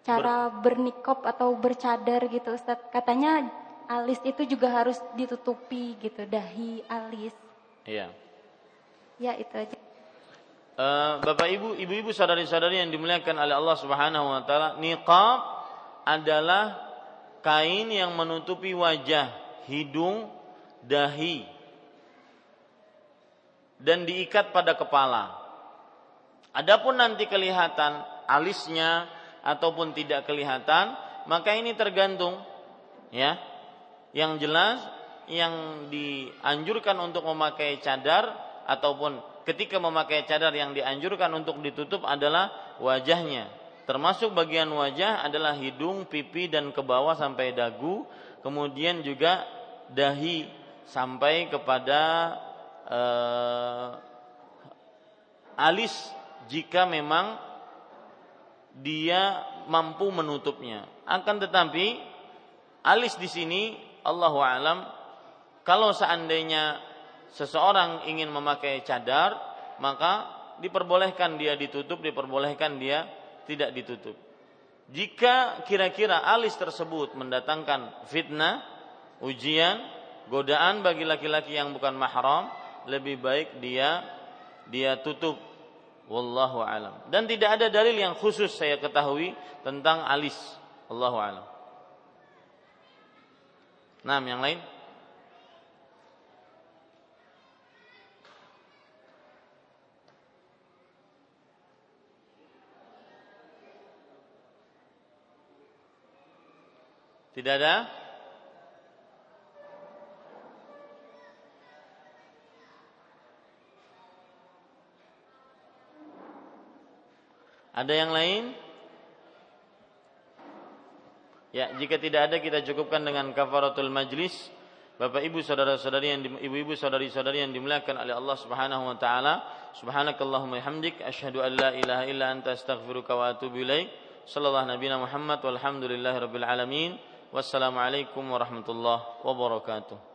Cara bernikop atau bercadar gitu Ustaz. Katanya alis itu juga harus ditutupi gitu, dahi, alis. Iya. Ya itu aja. Uh, Bapak Ibu, ibu-ibu saudari-saudari yang dimuliakan oleh Allah Subhanahu wa taala, niqab adalah kain yang menutupi wajah, hidung, dahi dan diikat pada kepala. Adapun nanti kelihatan alisnya ataupun tidak kelihatan, maka ini tergantung ya yang jelas yang dianjurkan untuk memakai cadar ataupun ketika memakai cadar yang dianjurkan untuk ditutup adalah wajahnya. Termasuk bagian wajah adalah hidung, pipi dan ke bawah sampai dagu, kemudian juga dahi sampai kepada uh, alis jika memang dia mampu menutupnya. Akan tetapi alis di sini Allahu alam kalau seandainya seseorang ingin memakai cadar maka diperbolehkan dia ditutup diperbolehkan dia tidak ditutup jika kira-kira alis tersebut mendatangkan fitnah ujian godaan bagi laki-laki yang bukan mahram lebih baik dia dia tutup wallahu alam dan tidak ada dalil yang khusus saya ketahui tentang alis Allahu alam Nah, yang lain? Tidak ada? Ada yang lain? Ya, jika tidak ada kita cukupkan dengan kafaratul majlis. Bapak Ibu saudara-saudari yang ibu-ibu saudari-saudari yang dimuliakan oleh Allah Subhanahu wa taala. Subhanakallahumma hamdik asyhadu an la ilaha illa anta astaghfiruka wa atubu ilaik. Sallallahu nabiyana Muhammad walhamdulillahi rabbil alamin. Wassalamualaikum warahmatullahi wabarakatuh.